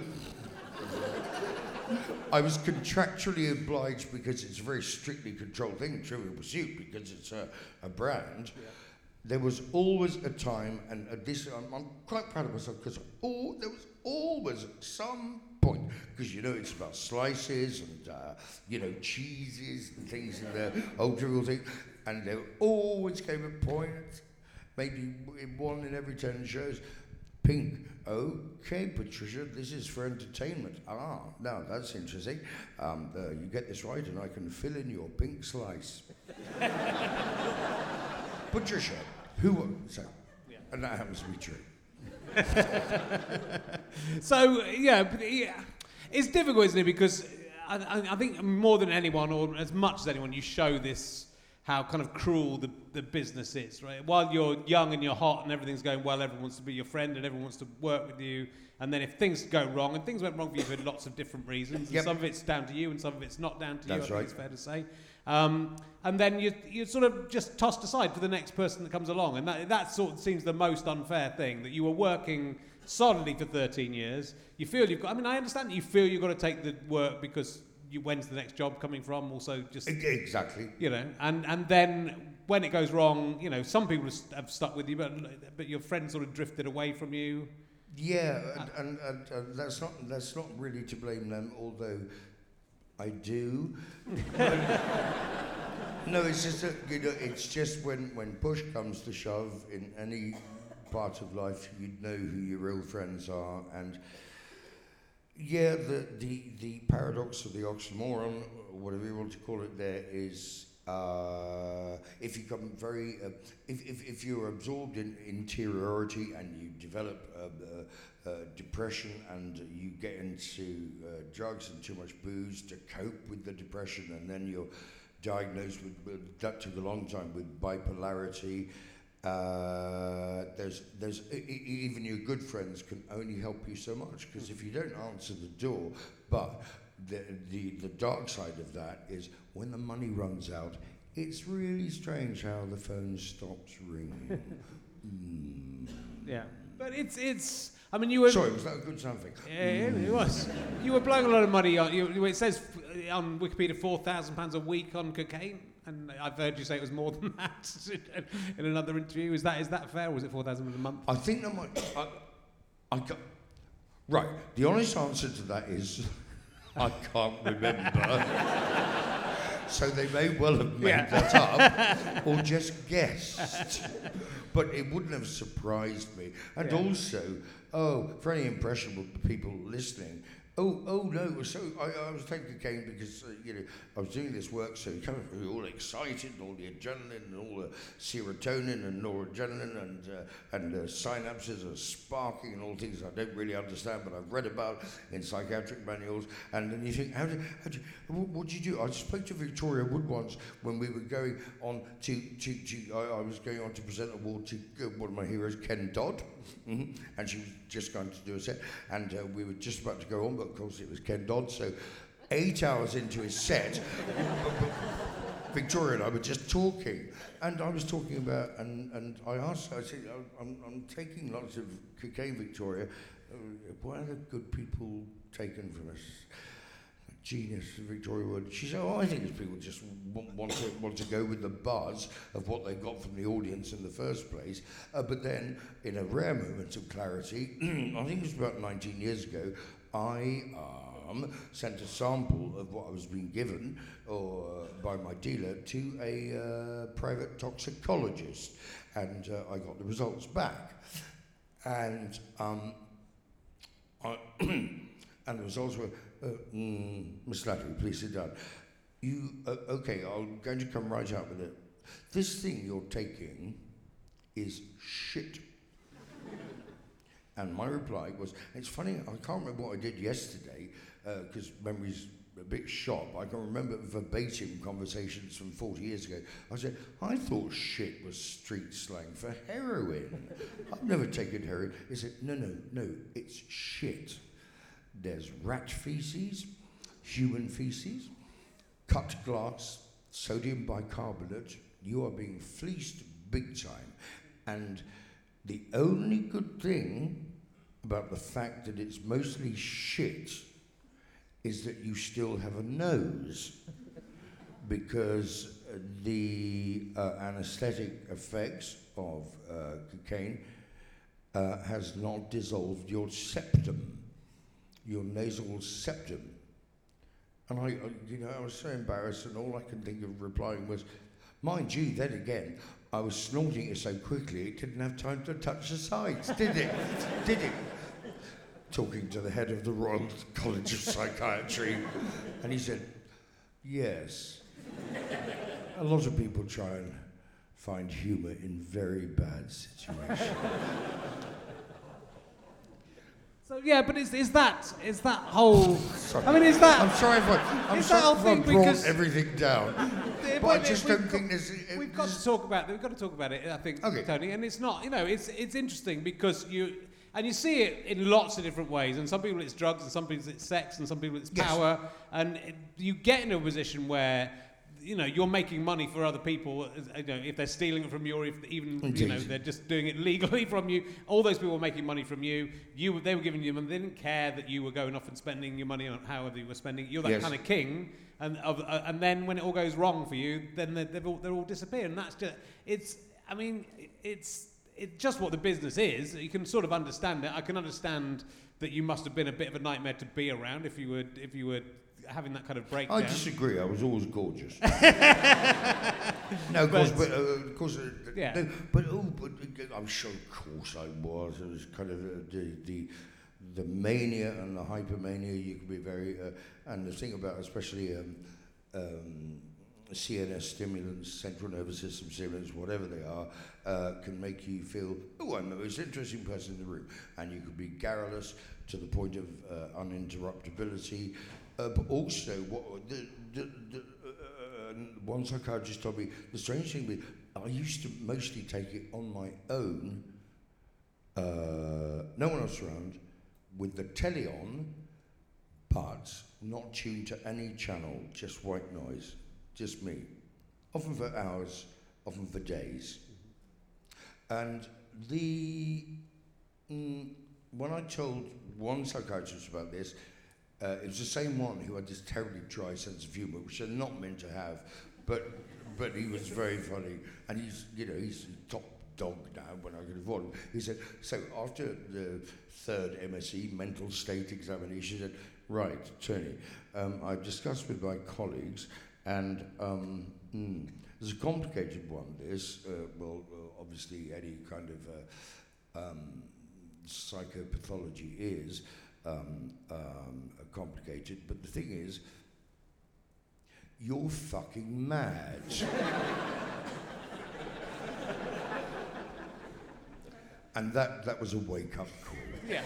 I was contractually obliged because it's a very strictly controlled thing, Trivial Pursuit, because it's a, a brand. There was always a time, and uh, this I'm, I'm quite proud of myself because there was always some point because you know it's about slices and uh, you know cheeses and things in the old trivial thing, and there always came a point, maybe one in every ten shows. Pink. Okay, Patricia, this is for entertainment. Ah, now that's interesting. Um, uh, you get this right, and I can fill in your pink slice. Patricia, who? So, and that happens to be true. So yeah, but, yeah, it's difficult, isn't it? Because I, I, think more than anyone, or as much as anyone, you show this how kind of cruel the, the business is, right? While you're young and you're hot and everything's going well, everyone wants to be your friend and everyone wants to work with you. And then if things go wrong, and things went wrong for you for lots of different reasons, and some of it's down to you and some of it's not down to you, I That's think right. it's fair to say. Um, and then you, you're sort of just tossed aside for the next person that comes along. And that, that sort of seems the most unfair thing that you were working solidly for 13 years. You feel you've got, I mean, I understand that you feel you've got to take the work because you, when's the next job coming from? Also, just, Exactly. you know, and, and then when it goes wrong, you know, some people have stuck with you, but, but your friends sort of drifted away from you. Yeah, and, and, and, and that's not that's not really to blame them, although I do. no, it's just that, you know, it's just when when push comes to shove in any part of life, you know who your real friends are, and yeah, the the the paradox of the oxymoron, whatever you want to call it, there is. Uh, if you become very, uh, if, if, if you're absorbed in interiority and you develop uh, depression and you get into uh, drugs and too much booze to cope with the depression, and then you're diagnosed with, with that took a long time with bipolarity. Uh, there's, there's even your good friends can only help you so much because if you don't answer the door, but the, the the dark side of that is when the money runs out. It's really strange how the phone stops ringing. Mm. Yeah. But it's, it's, I mean, you were. Sorry, was that a good effect? Yeah, it was. You were blowing a lot of money on. You, it says uh, on Wikipedia four thousand pounds a week on cocaine, and I've heard you say it was more than that in another interview. Is that is that fair? Or was it four thousand a month? I think that might. I, I got, right. The honest answer to that is I can't remember. so they may well have made Yeah. that up or just guessed. But it wouldn't have surprised me. And Yeah. also, oh, for any impressionable people listening, oh, oh no, so I, I was taking cocaine because, uh, you know, I was doing this work, so you're all excited, all the adrenaline and all the serotonin and noradrenaline and, uh, and the synapses are sparking and all things I don't really understand, but I've read about in psychiatric manuals. And then you think, how do, how do what, what do you do? I spoke to Victoria Wood once when we were going on to, to, to I, I was going on to present an award to uh, one of my heroes, Ken Dodd, hmm and she was just going to do a set, and uh, we were just about to go on, of course it was Ken Dodd, so eight hours into his set, Victoria and I were just talking, and I was talking about, and, and I asked her, I said, "I'm- I'm, taking lots of cocaine, Victoria. Why are the good people taken from us? Genius, Victoria Wood. She said, "Oh, I think it's people just want, want to want to go with the buzz of what they got from the audience in the first place." Uh, but then, in a rare moment of clarity, I think it was about 19 years ago, I um, sent a sample of what I was being given or by my dealer to a uh, private toxicologist, and uh, I got the results back, and. Um, I, and the results were, uh, mm, Miss please sit down. You, uh, okay, I'm going to come right out with it. This thing you're taking is shit. And my reply was, it's funny, I can't remember what I did yesterday, uh, because memory's a bit sharp. I can remember verbatim conversations from 40 years ago. I said, I thought shit was street slang for heroin. I've never taken heroin. He said, no, no, no, it's shit. There's rat feces, human feces, cut glass, sodium bicarbonate. You are being fleeced big time. And the only good thing about the fact that it's mostly shit is that you still have a nose because the uh, anesthetic effects of uh, cocaine uh, has not dissolved your septum, your nasal septum. And I, I, you know, I was so embarrassed, and all I could think of replying was, mind you, then again, I was snorting it so quickly it didn't have time to touch the sides, did it? did it? Talking to the head of the Royal College of Psychiatry, and he said, yes. A lot of people try and find humour in very bad situations. So yeah, but is, is that is that whole? I mean, is that? I'm sorry if I, I'm Is that sorry whole if I brought everything down. Yeah, but I just don't got- think there's. it- We've got to talk about we've got to talk about it. I think, Okay. Tony, and it's not you know it's it's interesting because you and you see it in lots of different ways. And some people it's drugs, and some people it's sex, and some people it's Yes. power. And it, you get in a position where you know you're making money for other people. You know if they're stealing it from you, or if even you know they're just doing it legally from you. All those people were making money from you. You they were giving you money. They didn't care that you were going off and spending your money on however you were spending. You're that Yes. kind of king. And of, uh, and then when it all goes wrong for you, then they're, they're all they're all disappear. And that's just it's. I mean, it's it's just what the business is. You can sort of understand it. I can understand that you must have been a bit of a nightmare to be around if you were if you were having that kind of breakdown. I disagree. I was always gorgeous. no, of course, but uh, of course, uh, Yeah. no, but oh, but uh, I'm sure, of course, I was. It was kind of uh, the the the mania and the hypermania. You could be very, uh, and the thing about especially um, um, CNS stimulants, central nervous system stimulants, whatever they are, uh, can make you feel, oh, I'm the most interesting person in the room, and you could be garrulous to the point of uh, uninterruptibility. Uh, but also, what the, the, the uh, one psychiatrist told me the strange thing with I used to mostly take it on my own, uh, no one else around, with the telly on, but not tuned to any channel, just white noise, just me. Often for hours, often for days. And the mm, when I told one psychiatrist about this, uh, it was the same one who had this terribly dry sense of humour, which they're not meant to have, but but he was very funny, and he's you know he's top dog now when I can afford him. He said so after the third MSE mental state examination, he said right, Tony, um, I've discussed with my colleagues, and um, mm, it's a complicated one. This uh, well, uh, obviously any kind of uh, um, psychopathology is um, um, complicated, but the thing is, you're fucking mad. and that, that was a wake up call. yeah.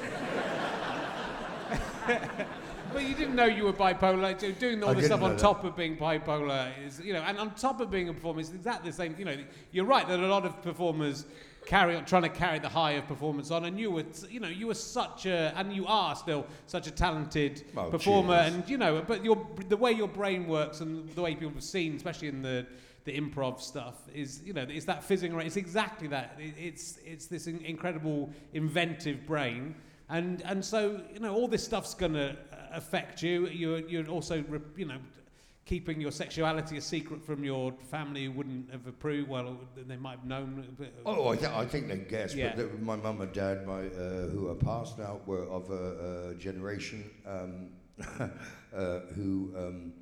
But you didn't know you were bipolar. so Doing all I didn't stuff on that. top of being bipolar is, you know, and on top of being a performer, is exactly the same. You know, you're right that a lot of performers carry on trying to carry the high of performance on, and you were, you know, you were such a, and you are still such a talented Oh, performer, cheers. and you know, but your the way your brain works and the way people have seen, especially in the the improv stuff is you know it's that fizzing around it's exactly that It- it's it's this in- incredible inventive brain and and so you know all this stuff's going to affect you you're you're also you know keeping your sexuality a secret from your family who wouldn't have approved well they might have known Oh, I, th- I think they guessed, Yeah. but my mum and dad, my, uh, who are passed now, were of a, a generation um, uh, who, um,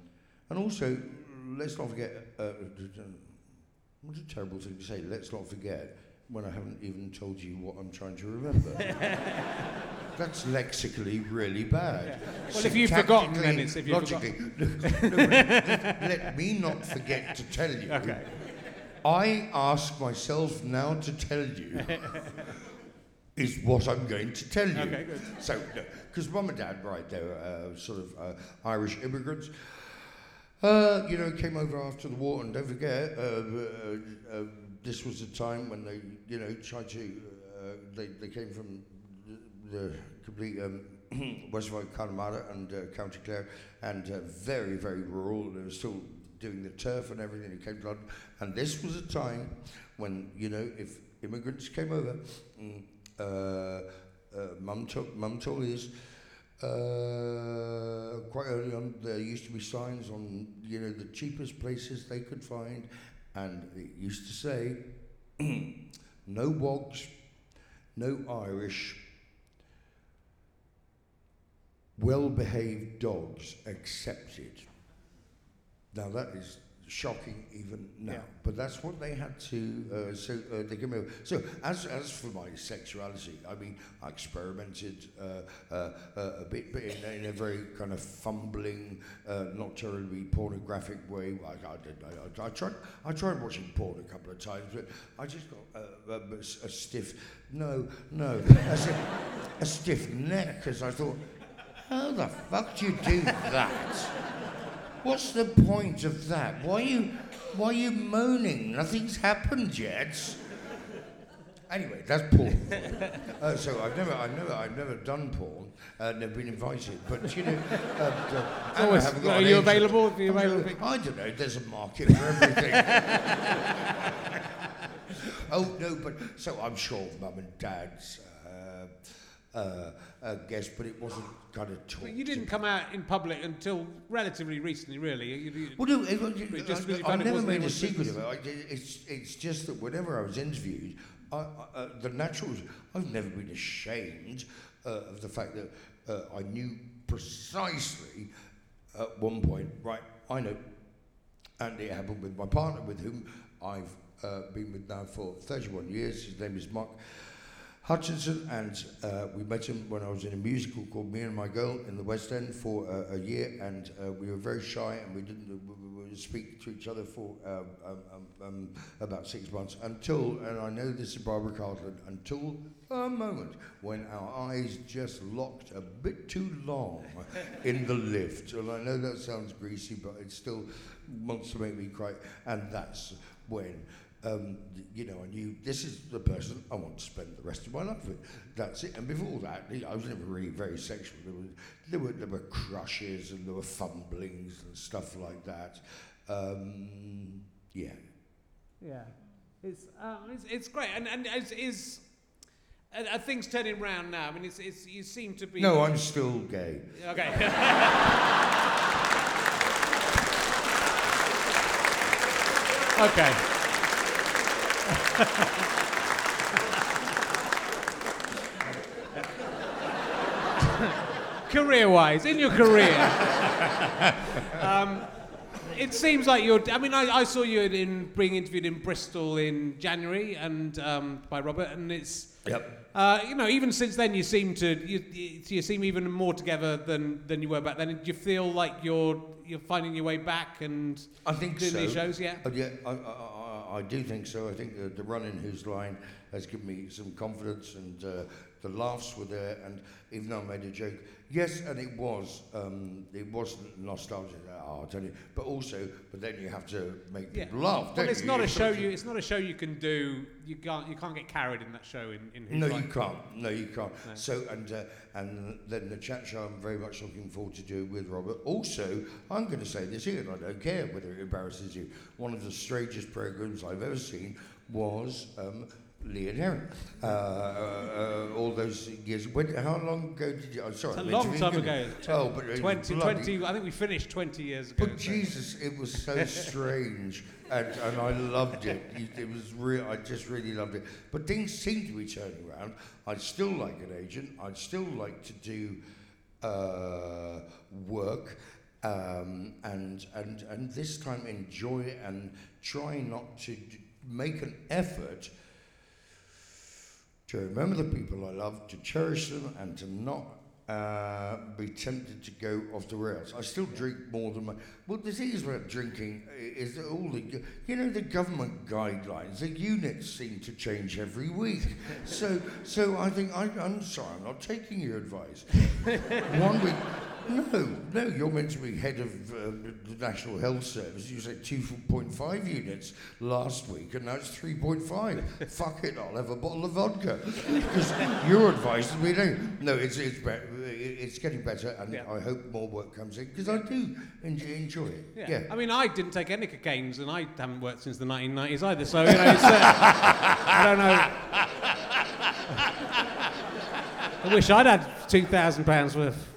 and also, let's not forget, uh, what a terrible thing to say, let's not forget, when I haven't even told you what I'm trying to remember. That's lexically really bad. Well, if you've forgotten, then it's if you've logically. No, no, let, me not forget to tell you. okay I ask myself now to tell you is what I'm going to tell you. Okay, good. So, because mum and dad, right, they were uh, sort of uh, Irish immigrants. Uh, you know, came over after the war, and don't forget, uh, uh, uh, this was a time when they, you know, tried to. Uh, they, they came from the, the complete um, of Connemara and uh, County Clare, and uh, very, very rural. They were still doing the turf and everything. They came to London, and this was a time when, you know, if immigrants came over, mm, uh, uh, mum told mum told us uh, quite early on, there used to be signs on, you know, the cheapest places they could find, and it used to say, no wogs, no Irish, well-behaved dogs accepted. Now that is shocking even now, Yeah. but that's what they had to. Uh, so uh, they came over. So as as for my sexuality, I mean, I experimented uh, uh, uh, a bit, but in, in a very kind of fumbling, uh, not terribly pornographic way. I, I, did, I, I, tried. I tried watching porn a couple of times, but I just got a, a, a stiff. No, no, a, stiff, a stiff neck because I thought, how the fuck do you do that? What's the point of that? Why are you, why are you moaning? Nothing's happened yet. Anyway, that's porn. uh, so I've never, I've never, I've never done porn. Uh, never been invited, but you know, uh, uh, and I always- haven't got are an you agent. available? Are you available? I don't know. There's a market for everything. oh no, but so I'm sure mum and dad's. Uh, uh, uh, guess, but it wasn't kind of talked. You didn't come out in public until relatively recently, really. You, you, Well, no, it, just I, I never made a secret of it. I, it's, it's just that whenever I was interviewed, I, I, uh, the natural, I've never been ashamed uh, of the fact that uh, I knew precisely at one point, right, I know, and it happened with my partner with whom I've uh, been with now for 31 years. His name is Mark Hutchinson, and uh, we met him when I was in a musical called Me and My Girl in the West End for uh, a year, and uh, we were very shy and we didn't we, we speak to each other for um, um, um, um, about six months until, and I know this is Barbara Cartland, until a moment when our eyes just locked a bit too long in the lift. And I know that sounds greasy, but it still wants to make me cry, and that's when um, you know, I knew this is the person I want to spend the rest of my life with. That's it. And before that, you know, I was never really very sexual. There, was, there were there were crushes and there were fumblings and stuff like that. Um, yeah. yeah, it's, um, it's it's great, and and is, is are, are things turning round now? I mean, it's, it's you seem to be No, I'm still gay. okay. okay. Career-wise, in your career, um, it seems like you're. I mean, I, I saw you in being interviewed in Bristol in January, and um, by Robert, and it's. Yep. Uh, you know, even since then, you seem to you, you, you seem even more together than, than you were back then. Do you feel like you're you're finding your way back and I think doing so. these shows? Yeah. Uh, yeah, I, I, I, do think so. I think uh, the run in Whose Line has given me some confidence, and uh, the laughs were there. And even though I made a joke, yes, and it was, um, it wasn't nostalgic. Oh, I'll tell you, but also, but then you have to make Yeah. people laugh. Well, it's you? not a You've show you. It's not a show you can do. You can't. You can't get carried in that show. In, in No, Line. you can't. No, you can't. No. So, and uh, and then the chat show, I'm very much looking forward to do with Robert. Also, I'm going to say this here, and I don't care whether it embarrasses you. One of the strangest programs I've ever seen was um, Herring. Uh, uh, uh, all those years. When, how long ago did you? I'm sorry, It's a long time ago. Oh, but it 20, 20 I think we finished 20 years ago. but so- Jesus, it was so strange, and, and I loved it. It was real. I just really loved it. But things seem to be turning around. I'd still like an agent. I'd still like to do uh, work, um, and and and this time enjoy it and try not to d- make an effort to remember the people I love, to cherish them, and to not uh, be tempted to go off the rails. I still drink more than my. Well, the thing is about drinking is that all the, you know, the government guidelines, the units seem to change every week. so, so I think I, I'm sorry, I'm not taking your advice. One week. No, no, you're meant to be head of uh, the National Health Service. You said 2.5 units last week, and now it's 3.5. Fuck it, I'll have a bottle of vodka. Because your advice is we don't. No, it's, it's, be- it's getting better, and Yeah. I hope more work comes in, because I do enjoy, enjoy it. Yeah. Yeah. I mean, I didn't take any cocaines, and I haven't worked since the 1990s either. So you know, it's, uh, I don't know. I wish I'd had two thousand pounds worth.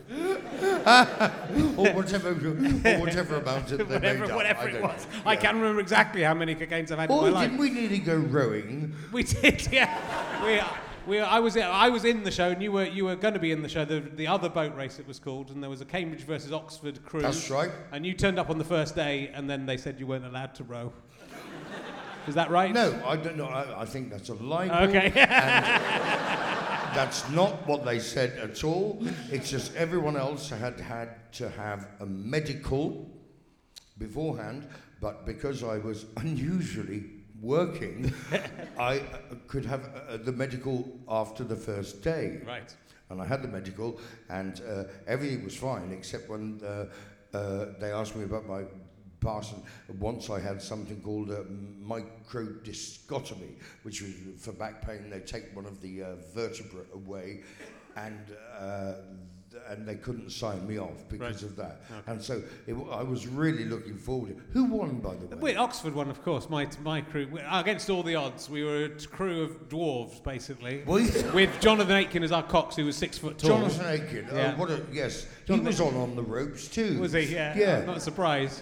Or whatever, or whatever amount it they whatever made up. whatever I it was. know. I Yeah. can't remember exactly how many cocaine's I've had in Or my life. didn't we nearly go rowing? We did, yeah. We, uh, we, I was, uh, I was in the show, and you were, you were going to be in the show. The, the other boat race it was called, and there was a Cambridge versus Oxford crew. That's right. And you turned up on the first day, and then they said you weren't allowed to row. Is that right? No, I don't know. I, I think that's a lie. Okay. That's not what they said at all. It's just everyone else had had to have a medical beforehand, but because I was unusually working, I uh, could have uh, the medical after the first day. right. And I had the medical, and uh, everything was fine except when uh, uh, they asked me about my past. And once I had something called a microdiscectomy, which was for back pain. They take one of the uh, vertebrae away, and uh, and they couldn't sign me off because Right. of that. And so it, w- I was really looking forward. to Who won, by the way? Wait, Oxford won, of course. My, my crew, against all the odds, we were a crew of dwarves, basically. With Jonathan Aitken as our cox, who was six foot tall. Jonathan Aitken. Yeah. Oh, what a yes. Jonathan- he was on on the ropes too. Was he? Yeah. Yeah. Not a surprise.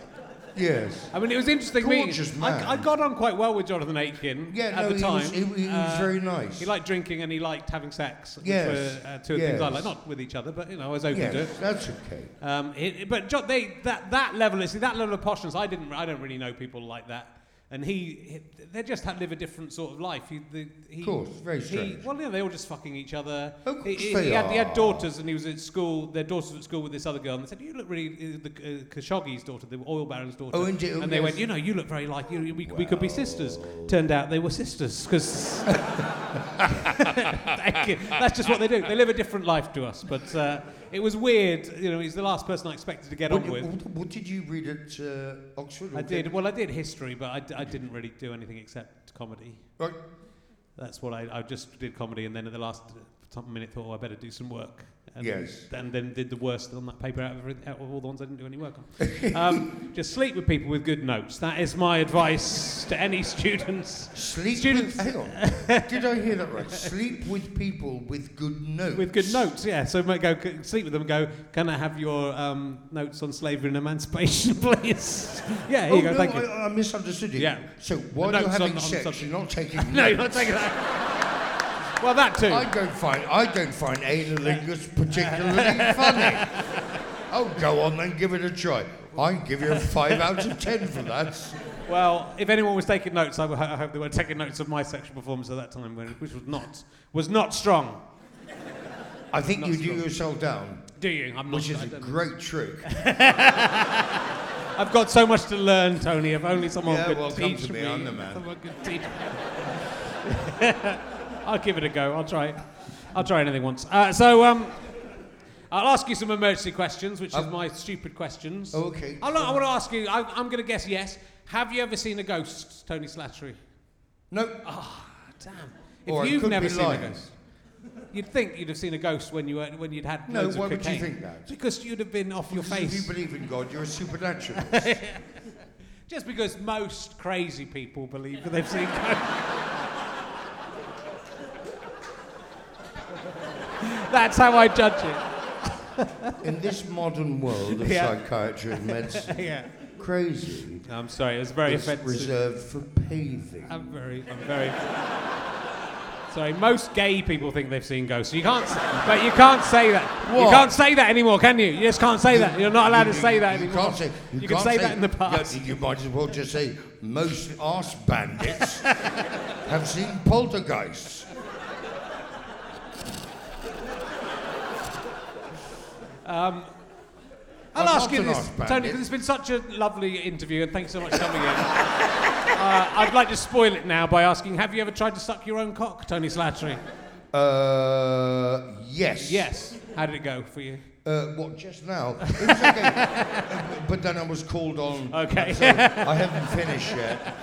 Yes. I mean, it was interesting. Gorgeous me, man. I, I got on quite well with Jonathan Aitken Yeah, at no, the he time. was- he- he was very nice. He liked drinking and he liked having sex. which Yes, were, uh, two of the things I like. Not with each other, but you know, I was open to Yes, it. that's okay. Um, it, but they that that level is that level of poshness. I didn't. I don't really know people like that. And he, he they just had live a different sort of life. He, the, he, Of course, very he- strange. well, yeah, they all just fucking each other. Of course he, he, they he had, he had daughters, and he was at school. Their daughters were at school with this other girl, and they said, "You look really uh, the uh, Khashoggi's daughter, the oil baron's daughter." Oh, oh, and they went, "You know, you look very like you. We, we could be sisters." Turned out they were sisters because that's just what they do. They live a different life to us. But uh, it was weird. You know, he's the last person I expected to get What, on with. what, what did you read at uh, Oxford? I did. Well, I did history, but I, d- I didn't really do anything except comedy. Right. That's what I, I just did comedy, and then at the last uh, minute thought, oh, I better do some work. And Yes. And then did the worst on that paper out of, out of all the ones I didn't do any work on. um, just sleep with people with good notes. That is my advice to any students. Sleep Students- with. Hang on. did I hear that right? Sleep with people with good notes. With good notes, yeah. So go sleep with them and go, can I have your um, notes on slavery and emancipation, please? yeah, here Oh, you go, no, thank you. I, I misunderstood you. Yeah. So while The you're having on sex, subject. you're not taking no, you're not taking that. Well, that too. I don't find I don't find analingus particularly funny. Oh, go on then, give it a try. I give you a five out of ten for that. Well, if anyone was taking notes, I, I hope they were taking notes of my sexual performance at that time, when, which was not was not strong. I think Not you do yourself down, Do you? I'm not. which is a great trick. I've got so much to learn, Tony. If only someone Yeah, could well, come teach to me, I'm the man. Someone could teach I'll give it a go. I'll try. I'll try anything once. Uh, so, um, I'll ask you some emergency questions, which is Um, my stupid questions. Oh, okay. I'll, I want to ask you. I, I'm going to guess yes. Have you ever seen a ghost, Tony Slattery? No, Ah Damn. If Or you've never seen lying. a ghost, you'd think you'd have seen a ghost when you were, when you'd had No, why would you think that? Because you'd have been off your face. If you believe in God, you're a supernaturalist. Just because most crazy people believe that they've seen ghosts. That's how I judge it. in this modern world of Yeah. psychiatry and medicine, Yeah. crazy I'm sorry, it was very offensive. reserved for paving. I'm very, I'm very. Sorry, most gay people think they've seen ghosts. You can't, s- but you can't say that. You can't say that anymore, can you? You just can't say that. You're not allowed to You- say that you anymore. Can't say, you, You can can't say that in the past. you might as well just say most arse bandits have seen poltergeists. I'll I'm ask you this, Tony, because it's been such a lovely interview, and thanks so much for coming in. uh, I'd like to spoil it now by asking: Have you ever tried to suck your own cock, Tony Slattery? Uh, yes. Yes. How did it go for you? Uh, what, just now? It was okay. Uh, but then I was called on. Okay. So I haven't finished yet.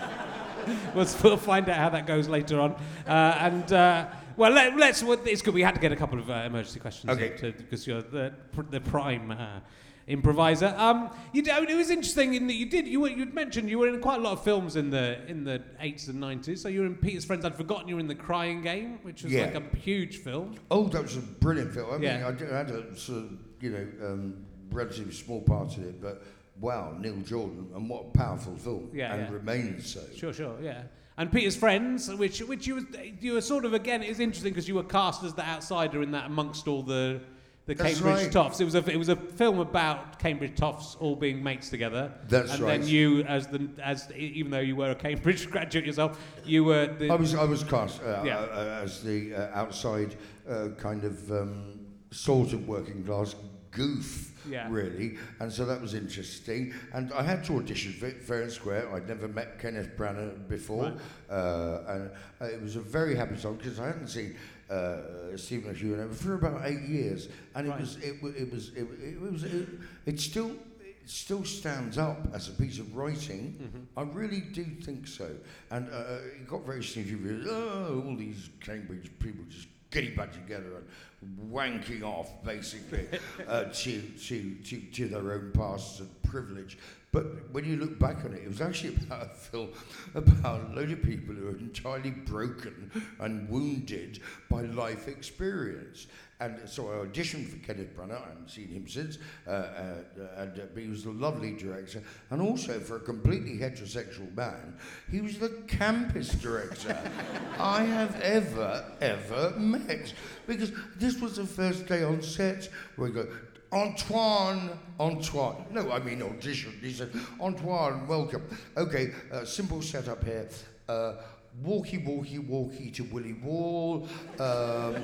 we'll, we'll find out how that goes later on. Uh, and uh, well, let, let's. Well, it's good. We had to get a couple of uh, emergency questions Okay. because you're the, the prime uh, improviser. Um, you did, it was interesting in that you did. You were, you'd mentioned you were in quite a lot of films in the in the eighties and nineties. So you were in Peter's Friends. I'd forgotten you were in the Crying Game, which was Yeah. like a huge film. Oh, that was a brilliant film. I mean, Yeah. I, did- I had a sort of, you know, um, relatively small part of it, but wow, Neil Jordan, and what a powerful film, Yeah, and yeah. remains so. Sure, sure, yeah. And Peter's friends, which which you were you were sort of again, it's interesting because you were cast as the outsider in that amongst all the the That's Cambridge right. toffs. It was a it was a film about Cambridge toffs all being mates together. That's and right. then you, as the as even though you were a Cambridge graduate yourself, you were the I was I was cast uh, Yeah. uh, as the uh, outside uh, kind of um, sort of working class goof, Yeah. really, and so that was interesting. And I had to audition for it fair and square. I'd never met Kenneth Branagh before, Right. uh, and uh, it was a very happy song because I hadn't seen. Uh, Stephen Hugh for about eight years, and it was it, it was it, it was it, it still it still stands up as a piece of writing. Mm-hmm. I really do think so. And uh, it got very sneaky. Oh, all these Cambridge people just getting back together and wanking off, basically, uh, to, to, to, to their own pasts and privilege. But when you look back on it, it was actually about a film about a load of people who are entirely broken and wounded by life experience. And so I auditioned for Kenneth Branagh. I haven't seen him since. Uh, uh, and, uh, but he was a lovely director. And also, for a completely heterosexual man, he was the campest director I have ever, ever met. Because this was the first day on set where we go, Antoine, Antoine. No, I mean audition. He said, Antoine, welcome. Okay, uh, simple setup here. Uh, walkie, walkie, walkie to Willie Wall. Um,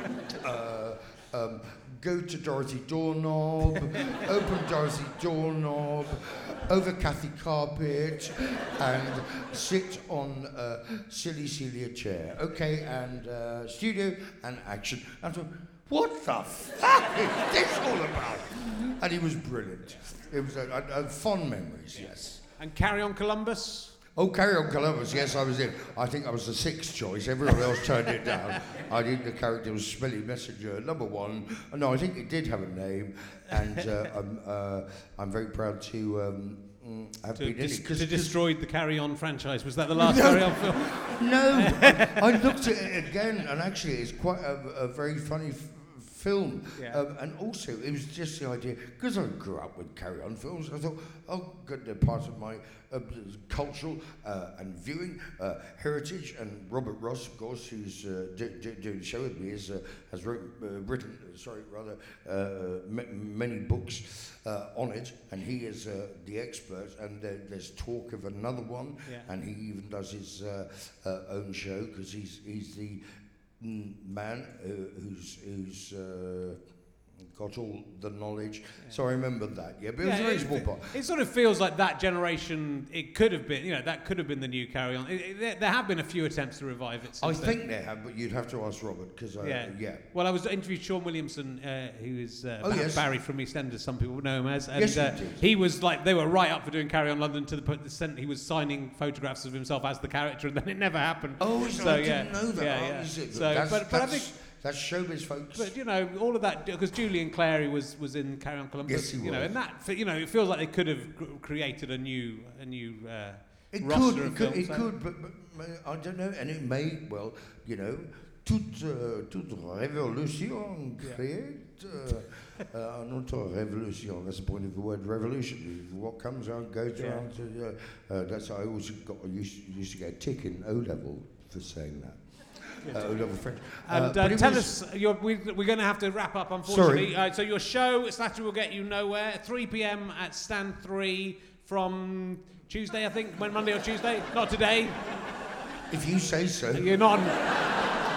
uh, um, go to Dorothy Doorknob. open Dorothy Doorknob. Over Kathy Carpet. And sit on uh, Silly Celia chair. Okay, and uh, studio and action. And so, what the fuck is this all about? And he was brilliant. It was a, a, a fond memories, yes. and Carry On Columbus. Oh, Carry On Columbus, yes, I was in. I think I was the sixth choice. Everyone else turned it down. I think the character was Smelly Messenger, number one. No, I think it did have a name, and uh, I'm, uh, I'm very proud to um, have To, been in dis- it. 'cause- to 'cause- destroy the Carry On franchise. Was that the last No. Carry On film? No, I, I looked at it again, and actually, it's quite a, a very funny f- film. Yeah. Um, and also, it was just the idea because I grew up with Carry On films. I thought, oh, good, they're part of my uh, cultural uh, and viewing uh, heritage. And Robert Ross, of course, who's uh, do, do, doing the show with me, is, uh, has wrote, uh, written, sorry, rather, uh, m- many books uh, on it, and he is uh, the expert. And there, there's talk of another one, Yeah. and he even does his uh, uh, own show because he's he's the man uh, who's who's uh, got all the knowledge. So I remember that. Yeah, but it was a it, part. it sort of feels like that generation. It could have been, you know, that could have been the new Carry On. It, it, there, there have been a few attempts to revive it. I then. think they have, but you'd have to ask Robert because uh, Yeah. yeah. Well, I was interviewed Shaun Williamson, uh, who is uh, Oh, Ba- yes. Barry from EastEnders, some people know him as, and Yes, he uh, did. he was like they were right up for doing Carry On London to the point that he was signing photographs of himself as the character, and then it never happened. Oh, so So, I yeah, didn't know that. yeah, Oh, yeah. is it? So, but- but I think- that's showbiz, folks. But you know, all of that because Julian Clary was was in Carry On Columbus. Yes, he you know, was. and that you know, it feels like they could have cr- created a new a new uh, It could, it could, it could, but, but I don't know, and it may, well, you know, toute, uh, toute révolution create uh, uh, an autre révolution. That's the point of the word revolution. What comes out goes Yeah. around. To, uh, uh, that's I always got used, used to get a tick in O level for saying that. Uh, level French. And Uh, uh, tell was- us, we, we're going to have to wrap up, unfortunately. Uh, so your show, Slattery Will Get You Nowhere, 3 p.m. at Stand 3 from Tuesday, I think, when Monday or Tuesday? Not today. If you say so. You're not on...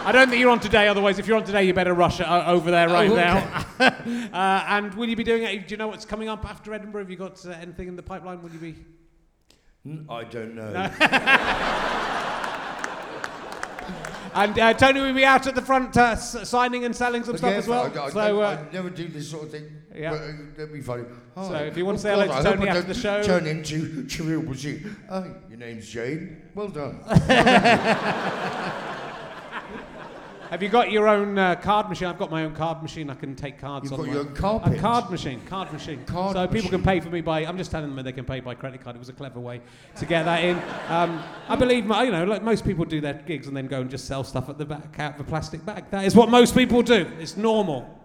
I don't think you're on today, otherwise if you're on today, you better rush uh, over there right Oh, now. uh, and will you be doing it? Do you know what's coming up after Edinburgh? Have you got uh, anything in the pipeline? Will you be... I don't know. And uh, Tony will be out at the front uh, s- signing and selling some stuff Yeah, as well. I, I, so, I, uh, I never do this sort of thing. Yeah. But, uh, that'd be funny. So if you want to Oh, say hello to Tony after the show- Turn into Bougie. Hi, your name's Jane. Well done. have you got your own uh, card machine? I've got my own card machine. I can take cards You've got your own carpet. A card machine, card machine. Card so people can pay for me by. I'm just telling them they can pay by credit card. It was a clever way to get that in. Um, I believe, my, you know, like most people do their gigs and then go and just sell stuff at the back out of a plastic bag. That is what most people do. It's normal.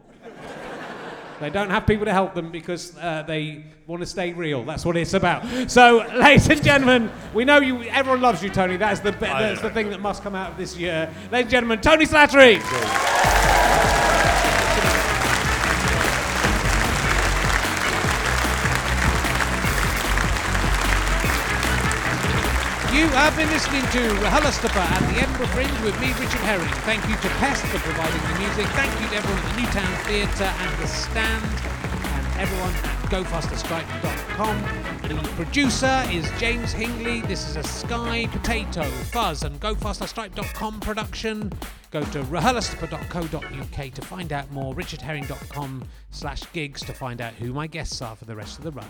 They don't have people to help them because uh, they want to stay real. That's what it's about. So, ladies and gentlemen, we know you. Everyone loves you, Tony. That's the that's the thing that must come out of this year. Ladies and gentlemen, Tony Slattery. You have been listening to RHLSTP at the Edinburgh Fringe with me, Richard Herring. Thank you to Pest for providing the music. Thank you to everyone at the New Town Theatre and The Stand, and everyone at GoFasterStripe.com. And the producer is James Hingley. This is a Sky Potato Fuzz and GoFasterStripe.com production. Go to rahulastapa.co.uk to find out more. RichardHerring.com slash gigs to find out who my guests are for the rest of the run.